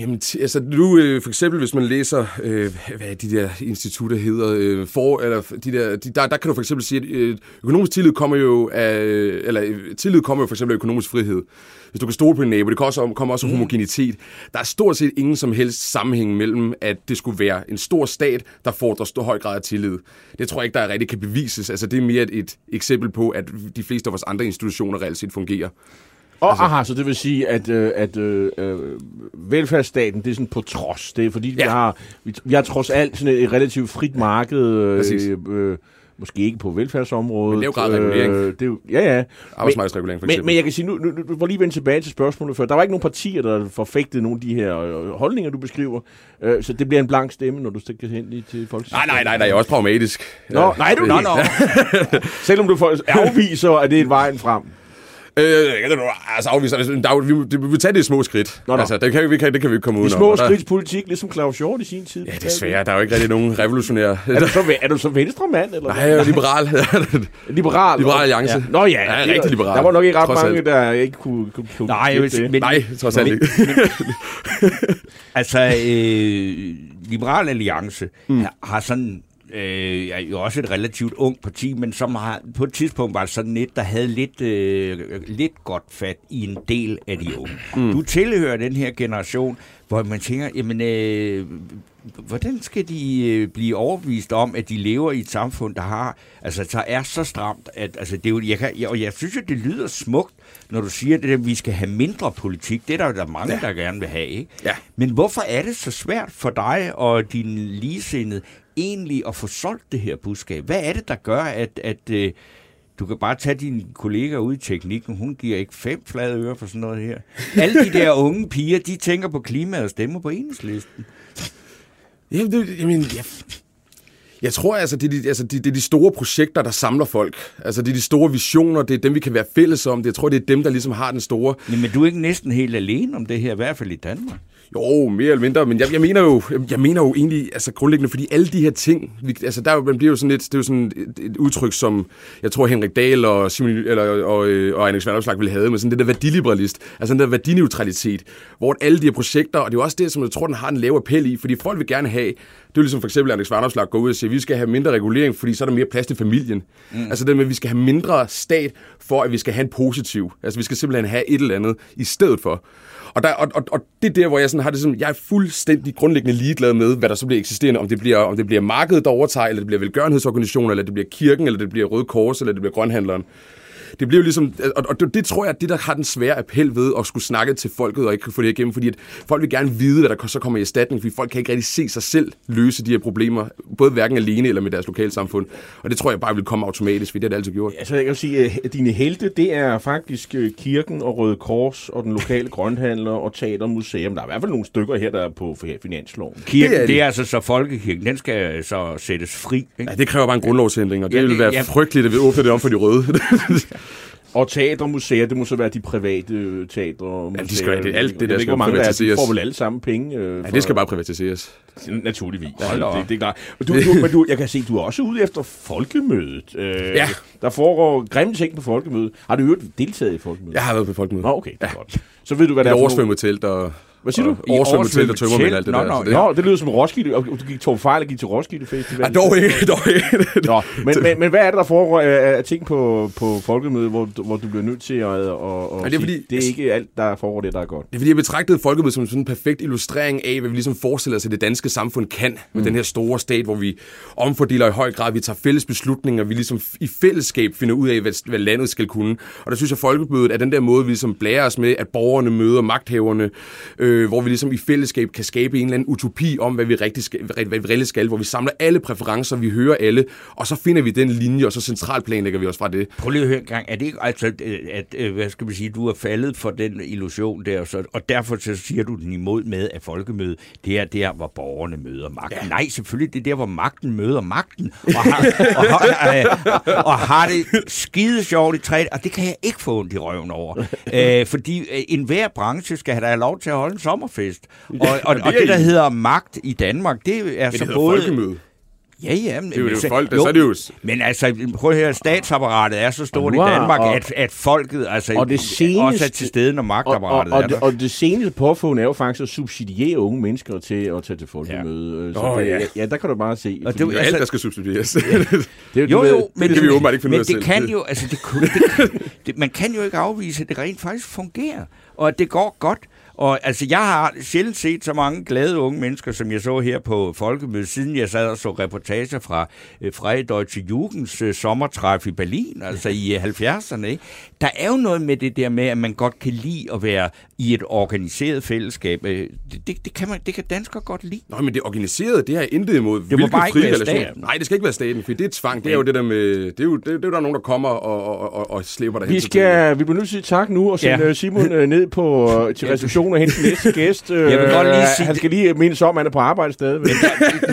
Jamen, altså nu øh, for eksempel, hvis man læser, øh, hvad de der institutter hedder, øh, for, eller de der, de, der, der kan du for eksempel sige, at øh, økonomisk tillid kommer jo af, eller øh, tillid kommer jo for eksempel af økonomisk frihed. Hvis du kan stole på din nabo, det kommer også, kommer også mm. homogenitet. Der er stort set ingen som helst sammenhæng mellem, at det skulle være en stor stat, der får stor høj grad af tillid. Det tror jeg ikke, der rigtig kan bevises. Altså det er mere et, et eksempel på, at de fleste af vores andre institutioner reelt set fungerer. Og altså, aha, så det vil sige, at, øh, at øh, øh, velfærdsstaten, det er sådan på trods. Det er fordi, ja. vi, har, vi, vi har trods alt sådan et relativt frit marked. Øh, øh, måske ikke på velfærdsområdet. Men lav grad regulering. Øh, det er jo, ja, ja. Arbejdsmarkedsregulering for eksempel. Men, men jeg kan sige, nu, nu, nu var lige vende tilbage til spørgsmålet før. Der var ikke nogen partier, der forfægtede nogle af de her øh, holdninger, du beskriver. Øh, så det bliver en blank stemme, når du stikker hen i til folk. Nej, nej, nej, nej, jeg er også pragmatisk. Nå, nej, du nå, nå. Selvom du afviser, at det er vejen frem. Øh, altså afvise, altså, der, vi, vi, vi vil tage det i små skridt. Nå, nå. Altså, det kan, vi, kan, det kan vi ikke komme ud De små skridt politik, ligesom Claus Hjort i sin tid. Ja, desværre. Der er jo ikke rigtig nogen revolutionær. er, du så, er du så venstre mand? Eller Nej, jeg er liberal. liberal? Liberal alliance. Ja. Nå ja, ja rigtig liberal. Der var nok ikke ret mange, alt. der ikke kunne, kunne, kunne Nej, jeg vil, det. Men, Nej, trods alt ikke. altså, øh, Liberal Alliance mm. har sådan øh, er jo også et relativt ung parti, men som har på et tidspunkt var sådan et, der havde lidt, øh, lidt godt fat i en del af de unge. Mm. Du tilhører den her generation, hvor man tænker, jamen, øh, hvordan skal de øh, blive overbevist om, at de lever i et samfund, der har, altså, så er så stramt, at altså, det er jo, jeg kan, jeg, og jeg synes jo, det lyder smukt, når du siger det, at vi skal have mindre politik. Det er der jo der mange, ja. der gerne vil have, ikke? Ja. Men hvorfor er det så svært for dig og din ligesindede egentlig at få solgt det her budskab? Hvad er det, der gør, at, at øh, du kan bare tage dine kollegaer ud i teknikken. Hun giver ikke fem flade øre for sådan noget her. Alle de der unge piger, de tænker på klimaet og stemmer på enhedslisten. Jamen, det, jamen, jeg, jeg tror altså, det er, de, altså det, det er de store projekter, der samler folk. Altså, det er de store visioner, det er dem, vi kan være fælles om. Det, jeg tror, det er dem, der ligesom har den store... Men, men du er ikke næsten helt alene om det her, i hvert fald i Danmark. Jo, mere eller mindre, men jeg, jeg, mener jo, jeg, mener jo egentlig, altså grundlæggende, fordi alle de her ting, vi, altså der man bliver jo sådan lidt, det er jo sådan et, et udtryk, som jeg tror Henrik Dahl og Simon, eller, og, og, og Alex Vanderslag ville have med sådan det der værdiliberalist, altså den der værdineutralitet, hvor alle de her projekter, og det er jo også det, som jeg tror, den har en lave appel i, fordi folk vil gerne have, det er ligesom for eksempel, Alex Vanderslag går ud og siger, at vi skal have mindre regulering, fordi så er der mere plads til familien. Mm. Altså det med, at vi skal have mindre stat, for at vi skal have en positiv. Altså vi skal simpelthen have et eller andet i stedet for. Og, der, og, og, og det er der, hvor jeg sådan har det som, jeg er fuldstændig grundlæggende ligeglad med, hvad der så bliver eksisterende, om det bliver, om det bliver markedet, der overtager, eller det bliver velgørenhedsorganisationer, eller det bliver kirken, eller det bliver Røde Kors, eller det bliver Grønhandleren det bliver jo ligesom, og, og det, det tror jeg, det der har den svære appel ved at skulle snakke til folket og ikke få det igennem, fordi at folk vil gerne vide, hvad der så kommer i erstatning, fordi folk kan ikke rigtig se sig selv løse de her problemer, både hverken alene eller med deres lokalsamfund. Og det tror jeg bare vil komme automatisk, fordi det har det altid gjort. Altså jeg kan sige, at dine helte, det er faktisk øh, kirken og Røde Kors og den lokale grønthandler og teatermuseum. Der er i hvert fald nogle stykker her, der er på finansloven. Kirken, det er, det er altså så folkekirken, den skal så sættes fri. Ikke? Ja, det kræver bare en grundlovsændring, og det ja, vil være ja. frygteligt, at vi åbner det om for de røde. Og teatermuseer, det må så være de private øh, teatermuseer. Ja, de skal, det, alt det der skal privatiseres. De får vel alle sammen penge. Øh, ja, det skal bare privatiseres. Naturligvis. Ja, det, det er klart. Du, du, men du, jeg kan se, du er også ude efter folkemødet. Øh, ja. Der foregår grimme ting på folkemødet. Har du jo deltaget i folkemødet? Jeg har været på folkemødet. Nå, okay, ja. godt. Så ved du, hvad det er oversvømmet telt og... Hvad siger du? Oversvømmet telt og tømmermænd alt det nå, der. Nå, det, nå, det lyder som Roskilde, og du gik tog fejl og gik til Roskilde Festival. Ja, dog ikke, dog ikke. nå, men, men, men, hvad er det, der foregår af ting på, på folkemødet, hvor, hvor du bliver nødt til at, at, at ja, det er, fordi, det er ikke alt, der foregår det, der er godt? Det er fordi, jeg betragtede folkemødet som sådan en perfekt illustrering af, hvad vi ligesom forestiller os, at det danske samfund kan med mm. den her store stat, hvor vi omfordeler i høj grad, vi tager fælles beslutninger, vi ligesom i fællesskab finder ud af, hvad, hvad landet skal kunne. Og der synes jeg, folkemødet er den der måde, vi ligesom blærer os med, at borgerne møder magthaverne, øh, hvor vi ligesom i fællesskab kan skabe en eller anden utopi om, hvad vi rigtig skal, hvad vi rigtig skal, hvor vi samler alle præferencer, vi hører alle, og så finder vi den linje, og så centralplanlægger vi os fra det. Prøv lige at høre en gang, er det ikke altså, at, at hvad skal man sige, du er faldet for den illusion der, så, og derfor så siger du den imod med, at folkemøde, det er der, hvor borgerne møder magten. Ja. Nej, selvfølgelig, det er der, hvor magten møder magten, og har, og, har, og, og har det skide sjovt i træet, og det kan jeg ikke få ondt i røven over. Æ, fordi øh, enhver branche skal have lov til at holde en sommerfest. Og, og, og det, der hedder magt i Danmark, det er det så både... Folkemøde. Ja, ja. Men, Det er jo, det er så- jo folk, der, så er det jo... Men altså, prøv at høre, statsapparatet er så stort i nu har- Danmark, og- at, at folket altså, og det seneste- også er til stede, når Og, og, magtapparatet og, er det, der. og det seneste påfund er jo faktisk at subsidiere unge mennesker til at tage til folkemøde. Ja. Så Åh, det, ja. ja. ja, der kan du bare se. Og fordi- det- Det er altså- alt, der skal subsidieres. det, er Jo, jo, men, kan vi åbenbart ikke finde ud men af det selv. kan jo, altså det, kunne, det, det, man kan jo ikke afvise, at det rent faktisk fungerer, og at det går godt. Og altså, jeg har sjældent set så mange glade unge mennesker, som jeg så her på Folkemødet, siden jeg sad og så reportager fra øh, Freie Deutsche Jugends øh, sommertræf i Berlin, altså i øh, 70'erne. Ikke? Der er jo noget med det der med, at man godt kan lide at være i et organiseret fællesskab. Øh, Det, det, det, kan, man, det kan danskere godt lide. Nå, men det organiserede, det har jeg intet imod. må Hvilke bare ikke være relationer- staten. Nej, det skal ikke være staten, for det er tvang. Det er jo det der med... Det er jo, det, er, det er jo der er nogen, der kommer og, og, og, og slæber dig Vi hen. skal, vi bliver nødt til at sige tak nu og sende Ja. ja. Simon øh, ned på, øh, til receptionen og hente den næste gæst. Øh, Jeg vil godt lige sige- Han skal lige mindes om, at han er på arbejde stadigvæk.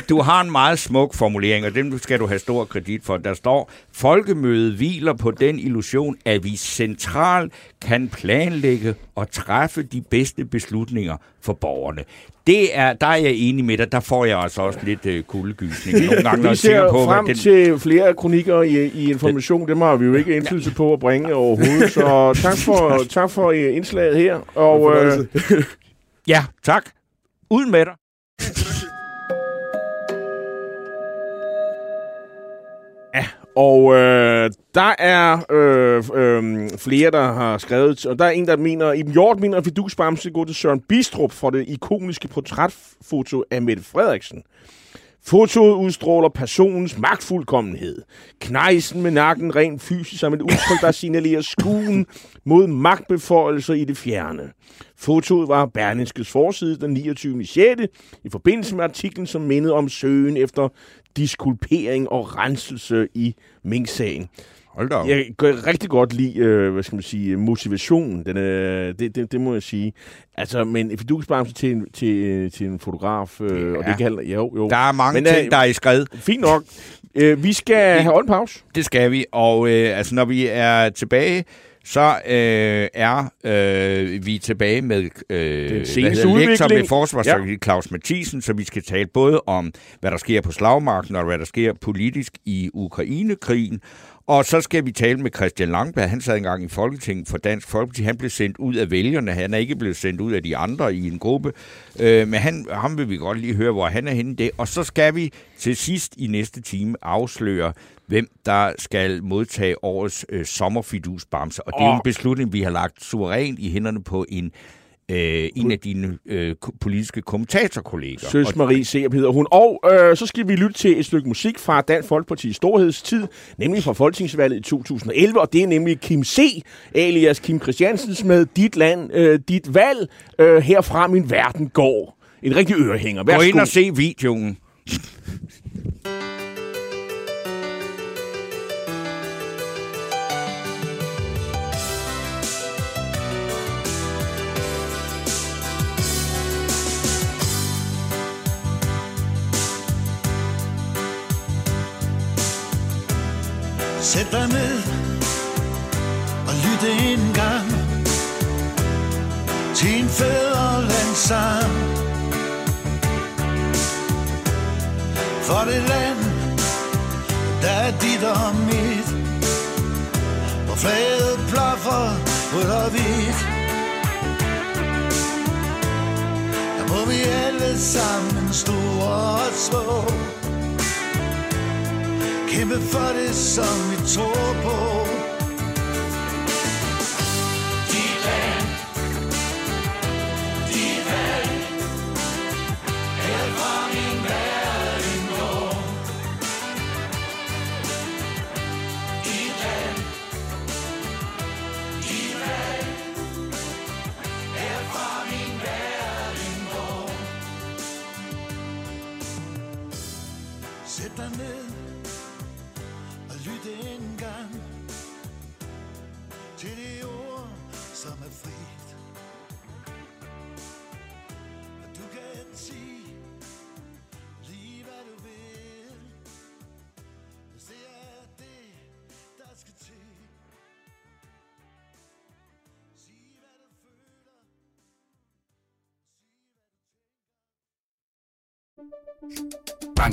Du har en meget smuk formulering, og den skal du have stor kredit for. Der står, folkemødet hviler på den illusion, at vi centralt kan planlægge og træffe de bedste beslutninger for borgerne. Det er, der er jeg enig med dig. Der får jeg altså også lidt øh, kuldegysning nogle gange, når jeg ser på, frem den... til flere kronikker i, i information. Dem har vi jo ikke indflydelse på at bringe overhovedet. Så tak for, tak for øh, indslaget her. Og øh, Ja, tak. Ud med dig. Og øh, der er øh, øh, flere, der har skrevet, og der er en, der mener, Iben Hjort mener, at Fidusbamse går til Søren Bistrup for det ikoniske portrætfoto af Mette Frederiksen. Fotoet udstråler personens magtfuldkommenhed. Knejsen med nakken rent fysisk som et udtryk, der signalerer skuen mod magtbeføjelser i det fjerne. Fotoet var Berlingskes forside den 29. 6. i forbindelse med artiklen, som mindede om søgen efter diskulpering og renselse i Mink-sagen. Hold da op. Jeg kan rigtig godt lide, øh, hvad skal man sige, motivationen. Den, øh, det, det, det, må jeg sige. Altså, men fiduksbamse til, en- til, til en fotograf, øh, ja. og det kan jo, jo. Der er mange Men, øh, ting, der er i skred. Fint nok. Øh, vi skal have en pause. Det skal vi, og øh, altså, når vi er tilbage, så øh, er øh, vi tilbage med øh, lektor med forsvarsstrategi ja. Claus Mathisen, så vi skal tale både om, hvad der sker på slagmarken, og hvad der sker politisk i Ukrainekrigen. Og så skal vi tale med Christian Langberg. Han sad engang i Folketinget for Dansk Folkeparti. Han blev sendt ud af vælgerne. Han er ikke blevet sendt ud af de andre i en gruppe. Øh, men han, ham vil vi godt lige høre, hvor han er henne det. Og så skal vi til sidst i næste time afsløre, hvem der skal modtage årets øh, sommerfidusbamse. Og det er jo en beslutning, vi har lagt suverænt i hænderne på en, øh, en af dine øh, politiske kommentatorkolleger. Søs Marie Serup hedder hun. Og øh, så skal vi lytte til et stykke musik fra Dansk Folkeparti's storhedstid, nemlig fra Folketingsvalget i 2011, og det er nemlig Kim C., alias Kim Christiansens med Dit Land, øh, Dit Valg, øh, herfra min verden går. En rigtig ørehænger. Gå Værsgo. ind og se videoen. Sæt dig ned og lyt en gang til en fædrelandssang. For det land, der er dit og mit, hvor flaget plaffer rødt og hvidt. Der må vi alle sammen store og små Kæmpe for det, som vi tror